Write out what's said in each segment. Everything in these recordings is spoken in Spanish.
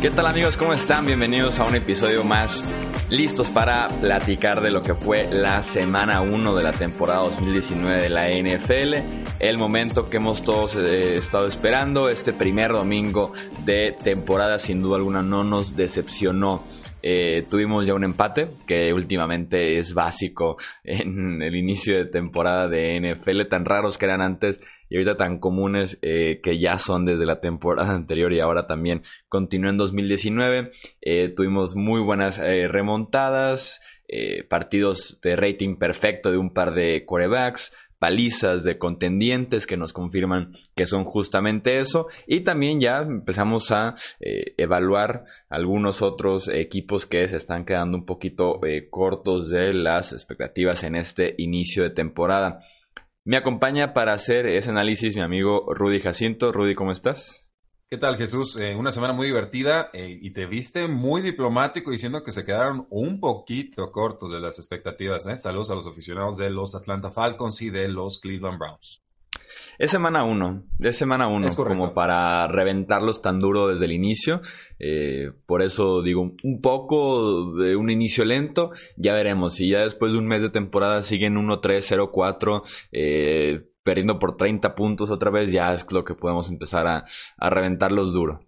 ¿Qué tal amigos? ¿Cómo están? Bienvenidos a un episodio más listos para platicar de lo que fue la semana 1 de la temporada 2019 de la NFL, el momento que hemos todos eh, estado esperando, este primer domingo de temporada sin duda alguna no nos decepcionó. Eh, tuvimos ya un empate que últimamente es básico en el inicio de temporada de NFL, tan raros que eran antes y ahorita tan comunes eh, que ya son desde la temporada anterior y ahora también continuó en 2019. Eh, tuvimos muy buenas eh, remontadas, partidos de rating perfecto de un par de corebacks, palizas de contendientes que nos confirman que son justamente eso y también ya empezamos a evaluar algunos otros equipos que se están quedando un poquito cortos de las expectativas en este inicio de temporada. Me acompaña para hacer ese análisis mi amigo Rudy Jacinto. Rudy, ¿cómo estás? ¿Qué tal, Jesús? Eh, una semana muy divertida eh, y te viste muy diplomático diciendo que se quedaron un poquito cortos de las expectativas. ¿eh? Saludos a los aficionados de los Atlanta Falcons y de los Cleveland Browns. Es semana uno, es semana uno, como para reventarlos tan duro desde el inicio. Eh, por eso digo, un poco de un inicio lento, ya veremos. Si ya después de un mes de temporada siguen 1-3, 0-4, eh, perdiendo por 30 puntos otra vez, ya es lo que podemos empezar a, a reventarlos duro.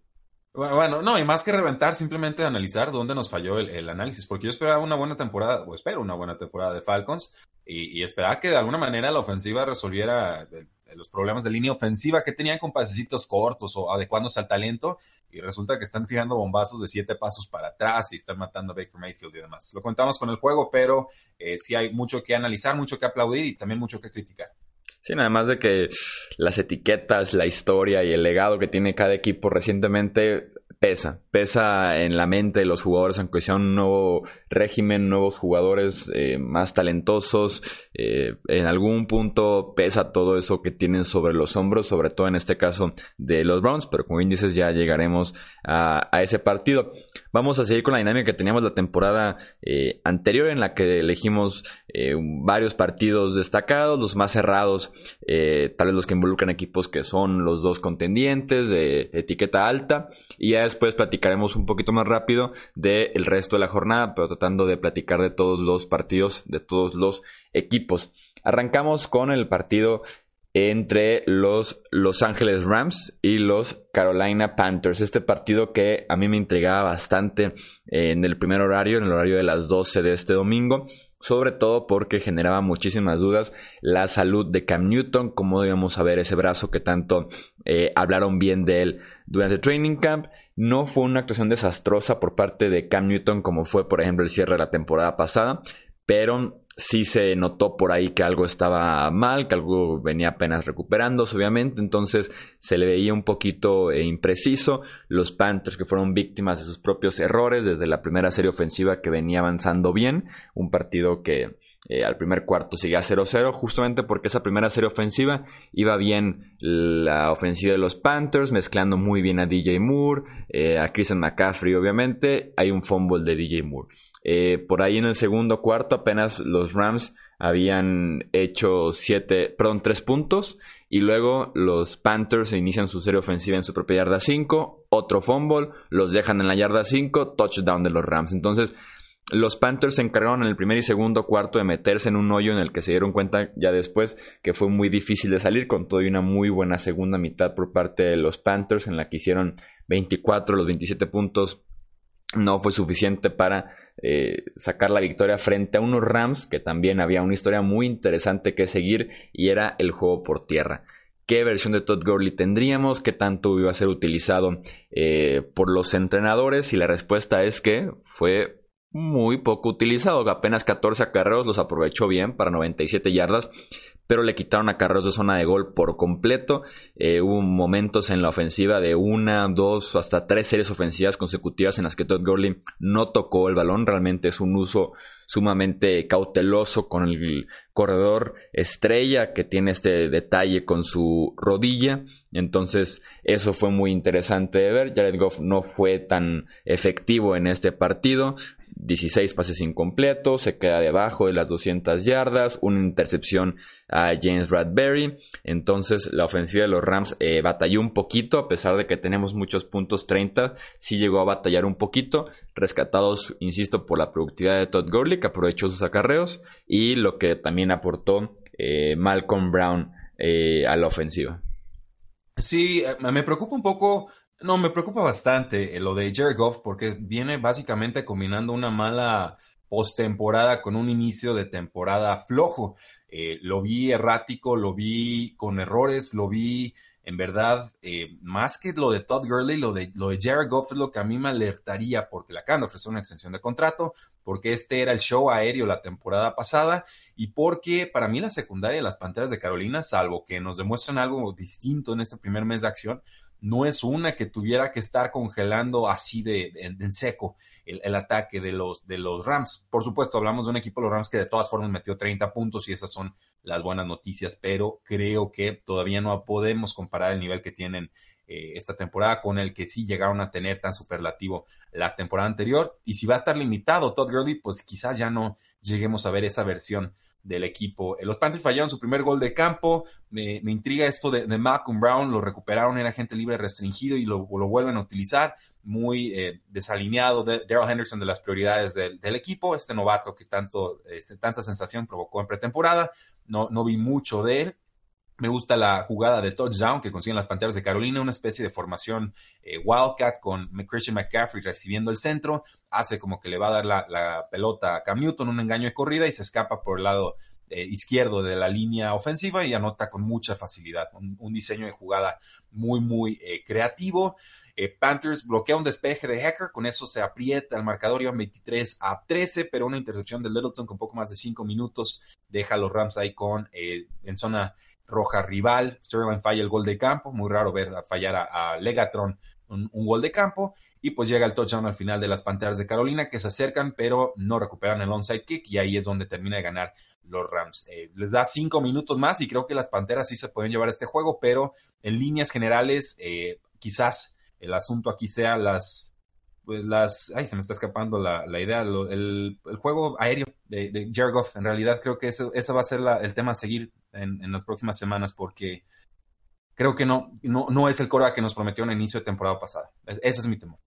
Bueno, no, y más que reventar, simplemente analizar dónde nos falló el, análisis, porque yo esperaba una buena temporada, o espero una buena temporada de Falcons, y, y esperaba que de alguna manera la ofensiva resolviera los problemas de línea ofensiva que tenían con pasecitos cortos o adecuándose al talento y resulta que están tirando bombazos de siete pasos para atrás y están matando a Baker Mayfield y demás. Lo contamos con el juego, pero eh, sí hay mucho que analizar, mucho que aplaudir y también mucho que criticar. Sí, además de que las etiquetas, la historia y el legado que tiene cada equipo recientemente pesa, pesa en la mente de los jugadores, aunque sea un nuevo régimen, nuevos jugadores eh, más talentosos, eh, en algún punto pesa todo eso que tienen sobre los hombros, sobre todo en este caso de los Browns, pero como bien ya llegaremos a, ese partido. Vamos a seguir con la dinámica que teníamos la temporada eh, anterior en la que elegimos varios partidos destacados, los más cerrados, tal vez los que involucran equipos que son los dos contendientes de etiqueta alta y ya después platicaremos un poquito más rápido del resto de la jornada, pero tratando de platicar de todos los partidos, de todos los equipos. Arrancamos con el partido entre los Los Ángeles Rams y los Carolina Panthers. Este partido que a mí me intrigaba bastante en el primer horario, en el horario de las 12 de este domingo, sobre todo porque generaba muchísimas dudas la salud de Cam Newton, cómo íbamos a ver ese brazo que tanto eh, hablaron bien de él durante el training camp. No fue una actuación desastrosa por parte de Cam Newton como fue, por ejemplo, el cierre de la temporada pasada, pero sí se notó por ahí que algo estaba mal, que algo venía apenas recuperándose, obviamente, entonces se le veía un poquito eh, impreciso. Los Panthers que fueron víctimas de sus propios errores desde la primera serie ofensiva que venía avanzando bien, un partido que eh, al primer cuarto seguía 0-0, justamente porque esa primera serie ofensiva iba bien la ofensiva de los Panthers, mezclando muy bien a DJ Moore, eh, a Christian McCaffrey, obviamente. Hay un fumble de DJ Moore. Eh, por ahí en el segundo cuarto, apenas los Rams habían hecho 7, perdón, 3 puntos. Y luego los Panthers inician su serie ofensiva en su propia yarda 5, otro fumble, los dejan en la yarda 5, touchdown de los Rams. Entonces, los Panthers se encargaron en el primer y segundo cuarto de meterse en un hoyo en el que se dieron cuenta ya después que fue muy difícil de salir, con todo y una muy buena segunda mitad por parte de los Panthers, en la que hicieron 24, los 27 puntos. No fue suficiente para eh, sacar la victoria frente a unos Rams, que también había una historia muy interesante que seguir y era el juego por tierra qué versión de Todd Gurley tendríamos, qué tanto iba a ser utilizado eh, por los entrenadores y la respuesta es que fue muy poco utilizado. Apenas 14 acarreos los aprovechó bien para 97 yardas, pero le quitaron acarreos de zona de gol por completo. Eh, hubo momentos en la ofensiva de una, dos, hasta tres series ofensivas consecutivas en las que Todd Gurley no tocó el balón. Realmente es un uso sumamente cauteloso con el corredor estrella que tiene este detalle con su rodilla. Entonces, eso fue muy interesante de ver. Jared Goff no fue tan efectivo en este partido. 16 pases incompletos, se queda debajo de las 200 yardas, una intercepción a James Bradbury. Entonces la ofensiva de los Rams eh, batalló un poquito, a pesar de que tenemos muchos puntos 30, sí llegó a batallar un poquito, rescatados, insisto, por la productividad de Todd Gurley, que aprovechó sus acarreos, y lo que también aportó eh, Malcolm Brown eh, a la ofensiva. Sí, me preocupa un poco no, me preocupa bastante lo de Jared Goff porque viene básicamente combinando una mala postemporada con un inicio de temporada flojo. Eh, lo vi errático, lo vi con errores, lo vi en verdad, eh, más que lo de Todd Gurley, lo de, lo de Jared Goff es lo que a mí me alertaría porque le acaban de ofrecer una extensión de contrato, porque este era el show aéreo la temporada pasada y porque para mí la secundaria de las Panteras de Carolina, salvo que nos demuestren algo distinto en este primer mes de acción, no es una que tuviera que estar congelando así de, en seco el, ataque de los, de los Rams. Por supuesto, hablamos de un equipo de los Rams que de todas formas metió 30 puntos y esas son las buenas noticias, pero creo que todavía no podemos comparar el nivel que tienen eh, esta temporada con el que sí llegaron a tener tan superlativo la temporada anterior. Y si va a estar limitado Todd Gurley, pues quizás ya no lleguemos a ver esa versión del equipo. Eh, los Panthers fallaron su primer gol de campo. Me, intriga esto de, Malcolm Brown. Lo recuperaron, era gente libre restringido y lo, vuelven a utilizar. Muy eh, desalineado. De, Daryl Henderson de las prioridades del, equipo. Este novato que tanto, eh, tanta sensación provocó en pretemporada. No, no vi mucho de él. Me gusta la jugada de touchdown que consiguen las Panteras de Carolina, una especie de formación eh, Wildcat con Christian McCaffrey recibiendo el centro, hace como que le va a dar la, pelota a Cam Newton, un engaño de corrida y se escapa por el lado eh, izquierdo de la línea ofensiva y anota con mucha facilidad. Un, diseño de jugada muy, muy eh, creativo. Panthers bloquea un despeje de Hacker, con eso se aprieta el marcador, iban 23 a 13, pero una intercepción de Littleton con poco más de 5 minutos deja a los Rams ahí con en zona roja rival. Sterling falla el gol de campo, muy raro ver fallar a, Legatron un, gol de campo. Y pues llega el touchdown al final de las Panteras de Carolina que se acercan, pero no recuperan el onside kick y ahí es donde termina de ganar los Rams. Eh, les da cinco minutos más y creo que las Panteras sí se pueden llevar este juego, pero en líneas generales, eh, quizás el asunto aquí sea las, pues las, ay, se me está escapando la, idea, el, juego aéreo de, de Jared En realidad creo que ese, va a ser el tema a seguir en, las próximas semanas porque creo que no, no, no es el Cora que nos prometió en inicio de temporada pasada. ese es mi temor.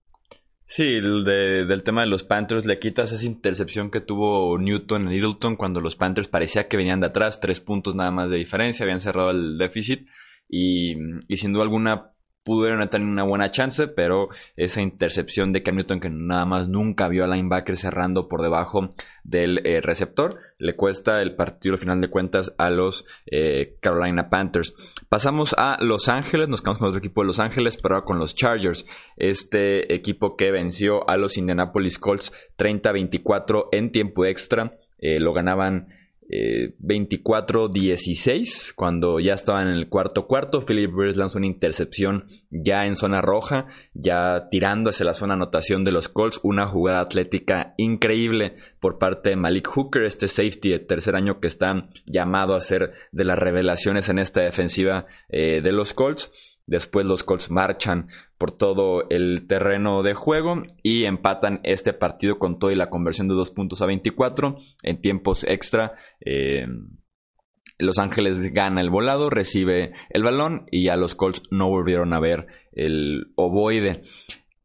Sí, el del tema de los Panthers, le quitas esa intercepción que tuvo Newton en Littleton cuando los Panthers parecía que venían de atrás, tres puntos nada más de diferencia, habían cerrado el déficit y, y sin duda alguna pudieron tener una buena chance, pero esa intercepción de Cam Newton que nada más nunca vio a linebacker cerrando por debajo del eh, receptor, le cuesta el partido al final de cuentas a los eh, Carolina Panthers. Pasamos a Los Ángeles, nos quedamos con otro equipo de Los Ángeles, pero ahora con los Chargers, este equipo que venció a los Indianapolis Colts 30-24 en tiempo extra, eh, lo ganaban 24-16 eh, cuando ya estaban en el cuarto cuarto. Philip Rivers lanzó una intercepción ya en zona roja, ya tirando hacia la zona anotación de los Colts. Una jugada atlética increíble por parte de Malik Hooker, este safety de tercer año que está llamado a ser de las revelaciones en esta defensiva eh, de los Colts. Después los Colts marchan por todo el terreno de juego y empatan este partido con todo y la conversión de dos puntos a 24 en tiempos extra. Eh, los Ángeles gana el volado, recibe el balón y ya los Colts no volvieron a ver el ovoide.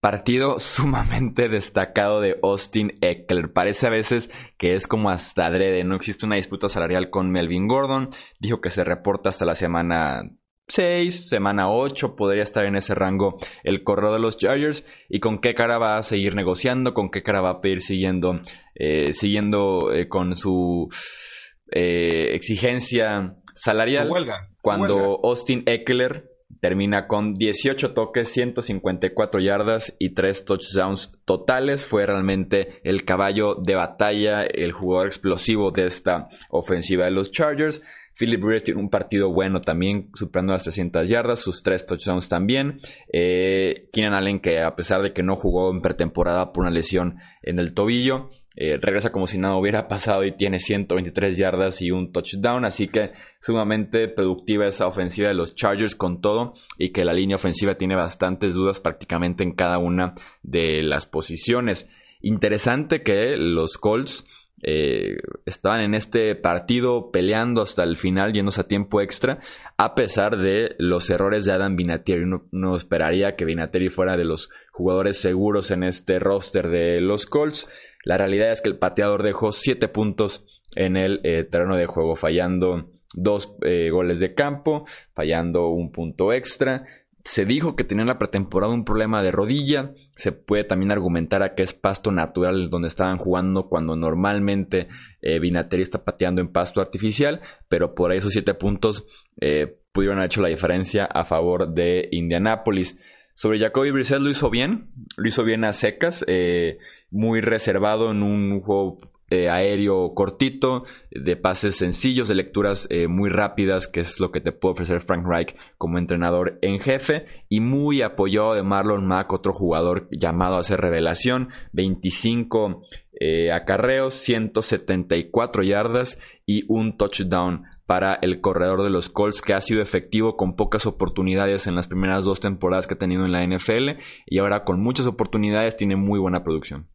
Partido sumamente destacado de Austin Eckler. Parece a veces que es como hasta adrede. No existe una disputa salarial con Melvin Gordon. Dijo que se reporta hasta la semana 6, semana 8, podría estar en ese rango el correo de los Chargers. ¿Y con qué cara va a seguir negociando? ¿Con qué cara va a pedir siguiendo, eh, siguiendo eh, con su eh, exigencia salarial? Cuando Austin Eckler termina con 18 toques, 154 yardas y 3 touchdowns totales. Fue realmente el caballo de batalla, el jugador explosivo de esta ofensiva de los Chargers. Philip Rivers tiene un partido bueno también, superando las 300 yardas, sus 3 touchdowns también. Eh, Keenan Allen, que a pesar de que no jugó en pretemporada por una lesión en el tobillo, eh, regresa como si nada hubiera pasado y tiene 123 yardas y un touchdown. Así que sumamente productiva esa ofensiva de los Chargers con todo y que la línea ofensiva tiene bastantes dudas prácticamente en cada una de las posiciones. Interesante que los Colts eh, estaban en este partido peleando hasta el final, yéndose a tiempo extra, a pesar de los errores de Adam Vinatieri. No, esperaría que Vinatieri fuera de los jugadores seguros en este roster de los Colts. La realidad es que el pateador dejó 7 puntos en el eh, terreno de juego, fallando dos eh, goles de campo, fallando un punto extra. Se dijo que tenía en la pretemporada un problema de rodilla. Se puede también argumentar a que es pasto natural donde estaban jugando cuando normalmente eh, Vinateri está pateando en pasto artificial. Pero por esos siete puntos eh, pudieron haber hecho la diferencia a favor de Indianapolis. Sobre Jacoby Brissett lo hizo bien. Lo hizo bien a secas. Eh, muy reservado en un juego eh, aéreo cortito, de pases sencillos, de lecturas eh, muy rápidas, que es lo que te puede ofrecer Frank Reich como entrenador en jefe, y muy apoyado de Marlon Mack, otro jugador llamado a hacer revelación, 25 eh, acarreos, 174 yardas y un touchdown para el corredor de los Colts que ha sido efectivo con pocas oportunidades en las primeras dos temporadas que ha tenido en la NFL y ahora con muchas oportunidades tiene muy buena producción.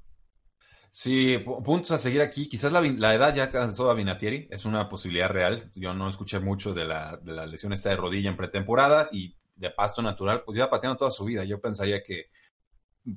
Sí, puntos a seguir aquí. Quizás la, edad ya cansó a Vinatieri, es una posibilidad real. Yo no escuché mucho de la, de la lesión esta de rodilla en pretemporada y de pasto natural, pues lleva pateando toda su vida. Yo pensaría que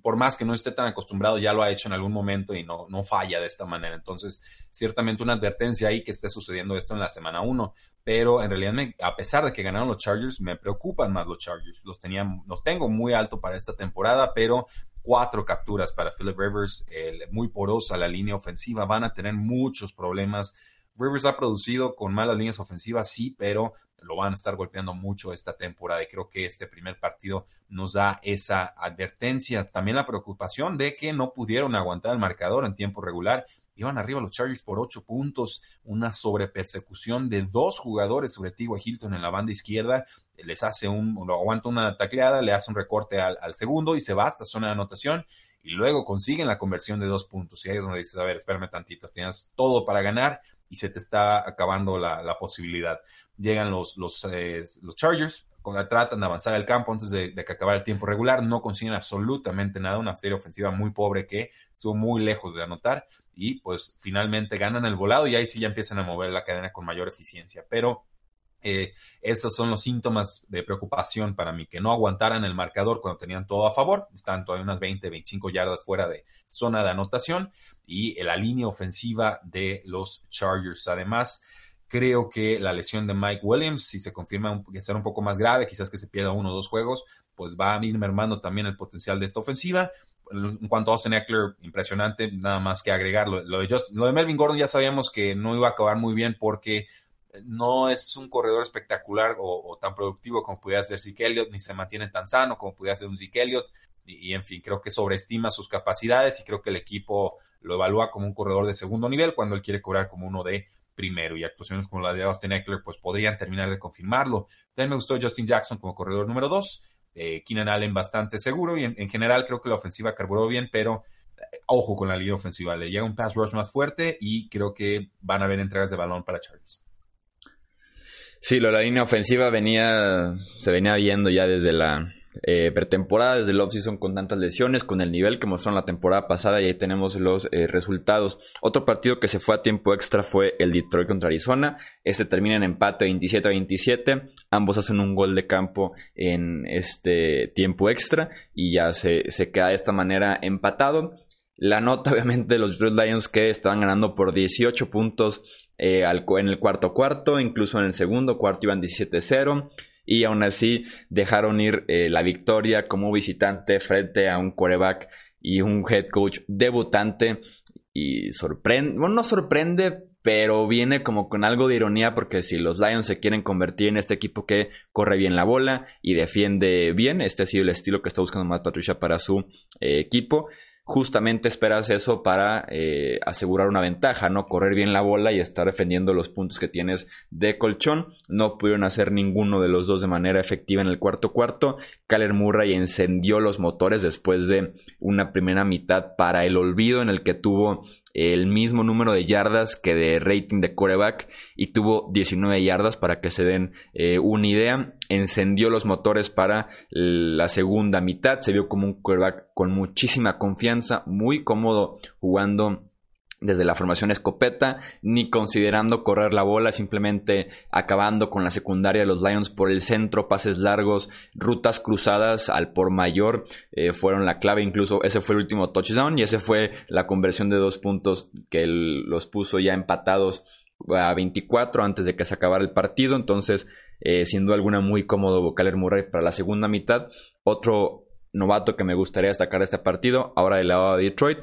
por más que no esté tan acostumbrado, ya lo ha hecho en algún momento y no, no falla de esta manera. Entonces, ciertamente una advertencia ahí que esté sucediendo esto en la semana 1. Pero en realidad, a pesar de que ganaron los Chargers, me preocupan más los Chargers. Los, los tengo muy alto para esta temporada, pero cuatro capturas para Philip Rivers, muy porosa la línea ofensiva, van a tener muchos problemas. Rivers ha producido con malas líneas ofensivas, sí, pero lo van a estar golpeando mucho esta temporada y creo que este primer partido nos da esa advertencia. También la preocupación de que no pudieron aguantar el marcador en tiempo regular. Iban arriba los Chargers por ocho puntos, una sobrepersecución de dos jugadores sobre T.Y. Hilton en la banda izquierda les hace un, lo aguanta una tacleada, le hace un recorte al, segundo y se va hasta zona de anotación y luego consiguen la conversión de dos puntos. Y ahí es donde dices, a ver, espérame tantito, tienes todo para ganar y se te está acabando la, posibilidad. Llegan los, los, eh, los Chargers, tratan de avanzar al campo antes de, de, que acabar el tiempo regular, no consiguen absolutamente nada, una serie ofensiva muy pobre que estuvo muy lejos de anotar y pues finalmente ganan el volado y ahí sí ya empiezan a mover la cadena con mayor eficiencia. Pero eh, esos son los síntomas de preocupación para mí, que no aguantaran el marcador cuando tenían todo a favor, están todavía unas 20, 25 yardas fuera de zona de anotación y la línea ofensiva de los Chargers. Además, creo que la lesión de Mike Williams, si se confirma que será un poco más grave, quizás que se pierda uno o dos juegos, pues va a ir mermando también el potencial de esta ofensiva. En cuanto a Austin Eckler, impresionante, nada más que agregarlo. Lo de, lo de Melvin Gordon ya sabíamos que no iba a acabar muy bien porque no es un corredor espectacular o, tan productivo como pudiera ser Zeke Elliott, ni se mantiene tan sano como pudiera ser un Zeke Elliott. Y, en fin, creo que sobreestima sus capacidades y creo que el equipo lo evalúa como un corredor de segundo nivel cuando él quiere cobrar como uno de primero. Y actuaciones como la de Austin Eckler, pues podrían terminar de confirmarlo. También me gustó Justin Jackson como corredor número dos. Eh, Keenan Allen bastante seguro y en, general creo que la ofensiva carburó bien, pero eh, ojo con la línea ofensiva. Le llega un pass rush más fuerte y creo que van a haber entregas de balón para Chargers. Sí, la línea ofensiva venía, se venía viendo ya desde la eh, pretemporada, desde el offseason con tantas lesiones, con el nivel que mostraron la temporada pasada y ahí tenemos los eh, resultados. Otro partido que se fue a tiempo extra fue el Detroit contra Arizona. Este termina en empate 27 a 27. Ambos hacen un gol de campo en este tiempo extra y ya se, se queda de esta manera empatado. La nota obviamente de los Detroit Lions que estaban ganando por 18 puntos eh, en el cuarto cuarto, incluso en el segundo cuarto iban 17-0 y aún así dejaron ir eh, la victoria como visitante frente a un quarterback y un head coach debutante. Y sorprende, bueno, no sorprende, pero viene como con algo de ironía porque si los Lions se quieren convertir en este equipo que corre bien la bola y defiende bien, este ha sido el estilo que está buscando Matt Patricia para su eh, equipo, justamente esperas eso para eh, asegurar una ventaja, ¿no? Correr bien la bola y estar defendiendo los puntos que tienes de colchón. No pudieron hacer ninguno de los dos de manera efectiva en el cuarto cuarto. Kyler Murray encendió los motores después de una primera mitad para el olvido en el que tuvo el mismo número de yardas que de rating de coreback y tuvo 19 yardas para que se den eh, una idea. Encendió los motores para la segunda mitad. Se vio como un coreback con muchísima confianza, muy cómodo jugando desde la formación escopeta, ni considerando correr la bola, simplemente acabando con la secundaria de los Lions por el centro, pases largos, rutas cruzadas al por mayor, eh, fueron la clave, incluso ese fue el último touchdown y ese fue la conversión de dos puntos que los puso ya empatados a 24 antes de que se acabara el partido, entonces eh, siendo alguna muy cómodo Kyler Murray para la segunda mitad, otro novato que me gustaría destacar de este partido, ahora del lado de Detroit,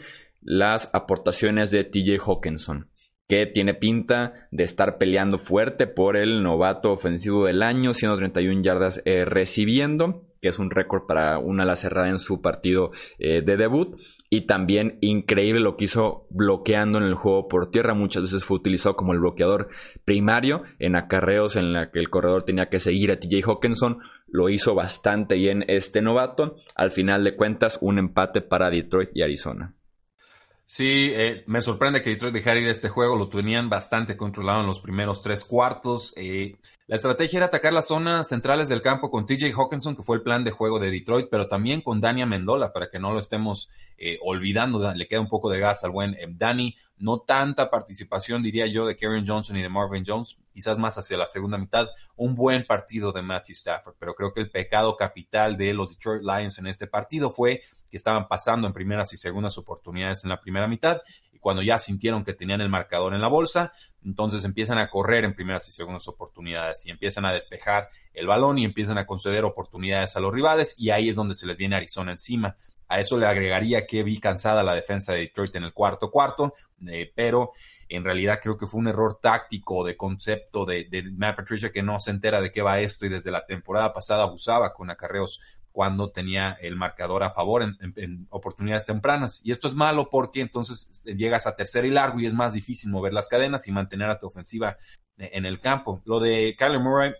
las aportaciones de TJ Hawkinson, que tiene pinta de estar peleando fuerte por el novato ofensivo del año, 131 yardas eh, recibiendo, que es un récord para una ala cerrada en su partido eh, de debut. Y también increíble lo que hizo bloqueando en el juego por tierra. Muchas veces fue utilizado como el bloqueador primario en acarreos en la que el corredor tenía que seguir a TJ Hawkinson. Lo hizo bastante bien este novato. Al final de cuentas, un empate para Detroit y Arizona. Sí, eh, me sorprende que Detroit dejara ir este juego, lo tenían bastante controlado en los primeros tres cuartos. Eh, la estrategia era atacar las zonas centrales del campo con TJ Hawkinson, que fue el plan de juego de Detroit, pero también con Dani Amendola, para que no lo estemos eh, olvidando. Le queda un poco de gas al buen eh, Dani. No tanta participación, diría yo, de Karen Johnson y de Marvin Jones, quizás más hacia la segunda mitad. Un buen partido de Matthew Stafford, pero creo que el pecado capital de los Detroit Lions en este partido fue que estaban pasando en primeras y segundas oportunidades en la primera mitad cuando ya sintieron que tenían el marcador en la bolsa, entonces empiezan a correr en primeras y segundas oportunidades y empiezan a despejar el balón y empiezan a conceder oportunidades a los rivales y ahí es donde se les viene Arizona encima. A eso le agregaría que vi cansada la defensa de Detroit en el cuarto cuarto, eh, pero en realidad creo que fue un error táctico de concepto de, de Matt Patricia que no se entera de qué va esto y desde la temporada pasada abusaba con acarreos cuando tenía el marcador a favor en, oportunidades tempranas. Y esto es malo porque entonces llegas a tercero y largo y es más difícil mover las cadenas y mantener a tu ofensiva en el campo. Lo de Kyler Murray,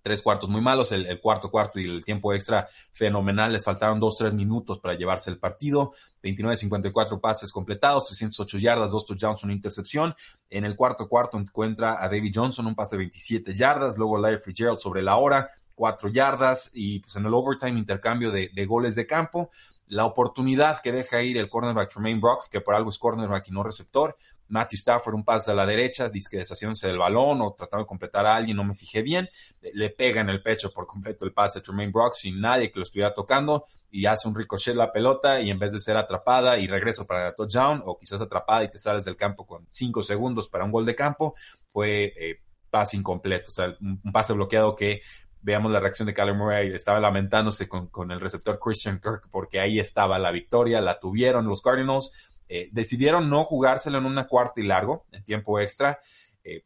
tres cuartos muy malos, el, cuarto cuarto y el tiempo extra fenomenal, les faltaron dos, tres minutos para llevarse el partido, 29-54 pases completados, 308 yardas, dos touchdowns, una intercepción. En el cuarto cuarto encuentra a David Johnson, un pase de 27 yardas, luego Larry Fitzgerald sobre la hora, cuatro yardas y pues en el overtime intercambio de, goles de campo. La oportunidad que deja ir el cornerback Tremaine Brock, que por algo es cornerback y no receptor. Matthew Stafford, un pase a la derecha, que deshaciéndose del balón o tratando de completar a alguien, no me fijé bien. Le pega en el pecho por completo el pase a Tremaine Brock sin nadie que lo estuviera tocando y hace un ricochet la pelota y en vez de ser atrapada y regreso para el touchdown o quizás atrapada y te sales del campo con cinco segundos para un gol de campo, fue eh, pase incompleto, o sea, un pase bloqueado que veamos la reacción de Kyler Murray, estaba lamentándose con, el receptor Christian Kirk porque ahí estaba la victoria, la tuvieron los Cardinals, eh, decidieron no jugárselo en una cuarta y largo, en tiempo extra. Eh,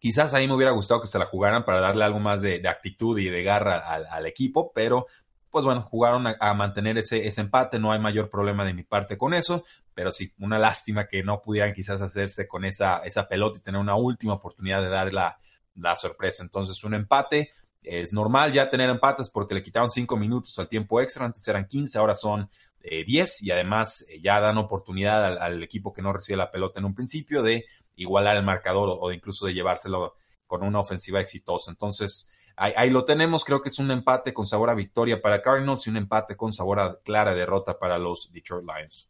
quizás ahí me hubiera gustado que se la jugaran para darle algo más de, actitud y de garra al, equipo, pero pues bueno, jugaron a, mantener ese, ese, empate, no hay mayor problema de mi parte con eso, pero sí, una lástima que no pudieran quizás hacerse con esa, esa pelota y tener una última oportunidad de dar la, la sorpresa. Entonces, un empate, es normal ya tener empates porque le quitaron 5 minutos al tiempo extra, antes eran 15, ahora son 10 eh, y además eh, ya dan oportunidad al, equipo que no recibe la pelota en un principio de igualar el marcador o, incluso de llevárselo con una ofensiva exitosa. Entonces, ahí, lo tenemos, creo que es un empate con sabor a victoria para Cardinals y un empate con sabor a clara derrota para los Detroit Lions.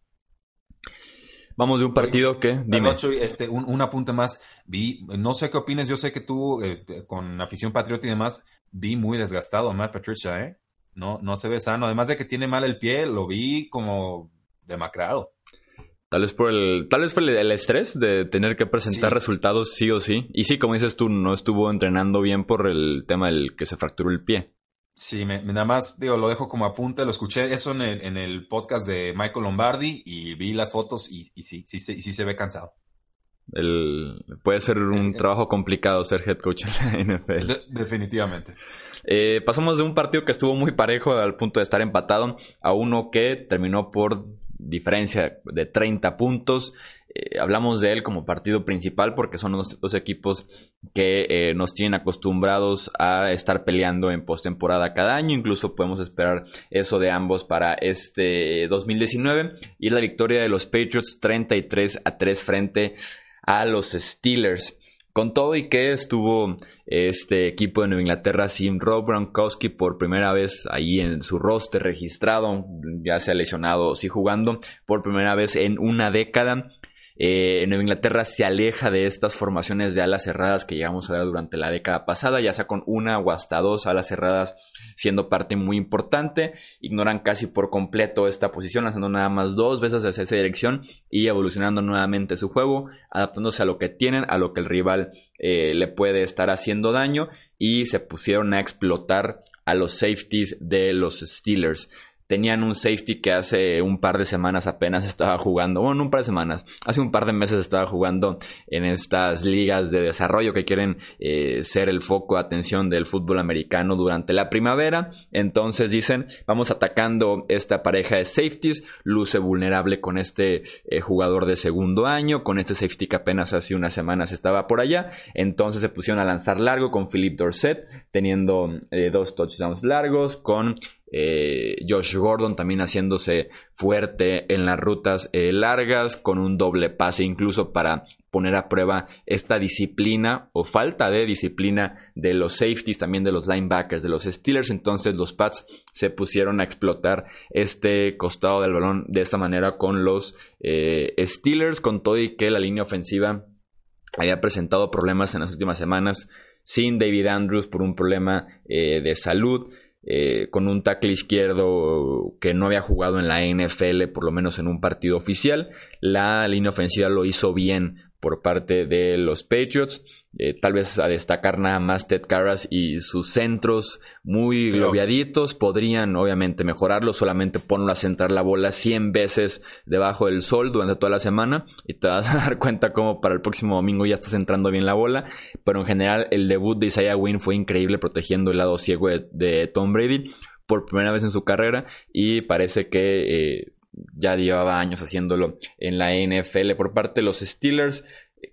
Vamos de un partido que, dime. este, un, apunte más. Vi, no sé qué opinas, yo sé que tú, este, con afición patriota y demás, vi muy desgastado a Matt Patricia, ¿eh? No, no se ve sano. Además de que tiene mal el pie, lo vi como demacrado. Tal vez por el, tal vez por el, estrés de tener que presentar resultados sí o sí. Y sí, como dices tú, no estuvo entrenando bien por el tema del que se fracturó el pie. Sí, me, nada más, digo, lo dejo como apunte, lo escuché eso en el, en el podcast de Michael Lombardi y vi las fotos y, y sí, sí, sí, sí se ve cansado. El, puede ser un trabajo complicado ser head coach en la NFL. definitivamente. Eh, pasamos de un partido que estuvo muy parejo al punto de estar empatado a uno que terminó por diferencia de 30 puntos. Eh, hablamos de él como partido principal porque son los dos equipos que eh, nos tienen acostumbrados a estar peleando en postemporada cada año. Incluso podemos esperar eso de ambos para este 2019. Y la victoria de los Patriots 33 a 3 frente a los Steelers. Con todo y que estuvo este equipo de Nueva Inglaterra sin Rob Gronkowski por primera vez ahí en su roster registrado, ya se ha lesionado, sí jugando por primera vez en una década. Eh, Nueva Inglaterra se aleja de estas formaciones de alas cerradas que llegamos a ver durante la década pasada, ya sea con una o hasta dos alas cerradas siendo parte muy importante. Ignoran casi por completo esta posición, haciendo nada más dos veces hacia esa dirección y evolucionando nuevamente su juego, adaptándose a lo que tienen, a lo que el rival eh, le puede estar haciendo daño y se pusieron a explotar a los safeties de los Steelers tenían un safety que hace un par de semanas apenas estaba jugando, bueno, un par de semanas, hace un par de meses estaba jugando en estas ligas de desarrollo que quieren eh, ser el foco de atención del fútbol americano durante la primavera. Entonces dicen, vamos atacando esta pareja de safeties, luce vulnerable con este eh, jugador de segundo año, con este safety que apenas hace unas semanas estaba por allá. Entonces se pusieron a lanzar largo con Philip Dorset, teniendo eh, dos touchdowns largos, con eh, Josh Gordon también haciéndose fuerte en las rutas eh, largas con un doble pase incluso para poner a prueba esta disciplina o falta de disciplina de los safeties, también de los linebackers, de los Steelers. Entonces los Pats se pusieron a explotar este costado del balón de esta manera con los eh, Steelers, con todo y que la línea ofensiva había presentado problemas en las últimas semanas sin David Andrews por un problema de salud. Eh, con un tackle izquierdo que no había jugado en la NFL, por lo menos en un partido oficial. La línea ofensiva lo hizo bien por parte de los Patriots. Eh, tal vez a destacar nada más Ted Carras y sus centros muy globiaditos podrían obviamente mejorarlo. Solamente ponlo a centrar la bola 100 veces debajo del sol durante toda la semana y te vas a dar cuenta cómo para el próximo domingo ya estás entrando bien la bola. Pero en general el debut de Isaiah Wynn fue increíble protegiendo el lado ciego de, Tom Brady por primera vez en su carrera y parece que... Eh, ya llevaba años haciéndolo en la NFL por parte de los Steelers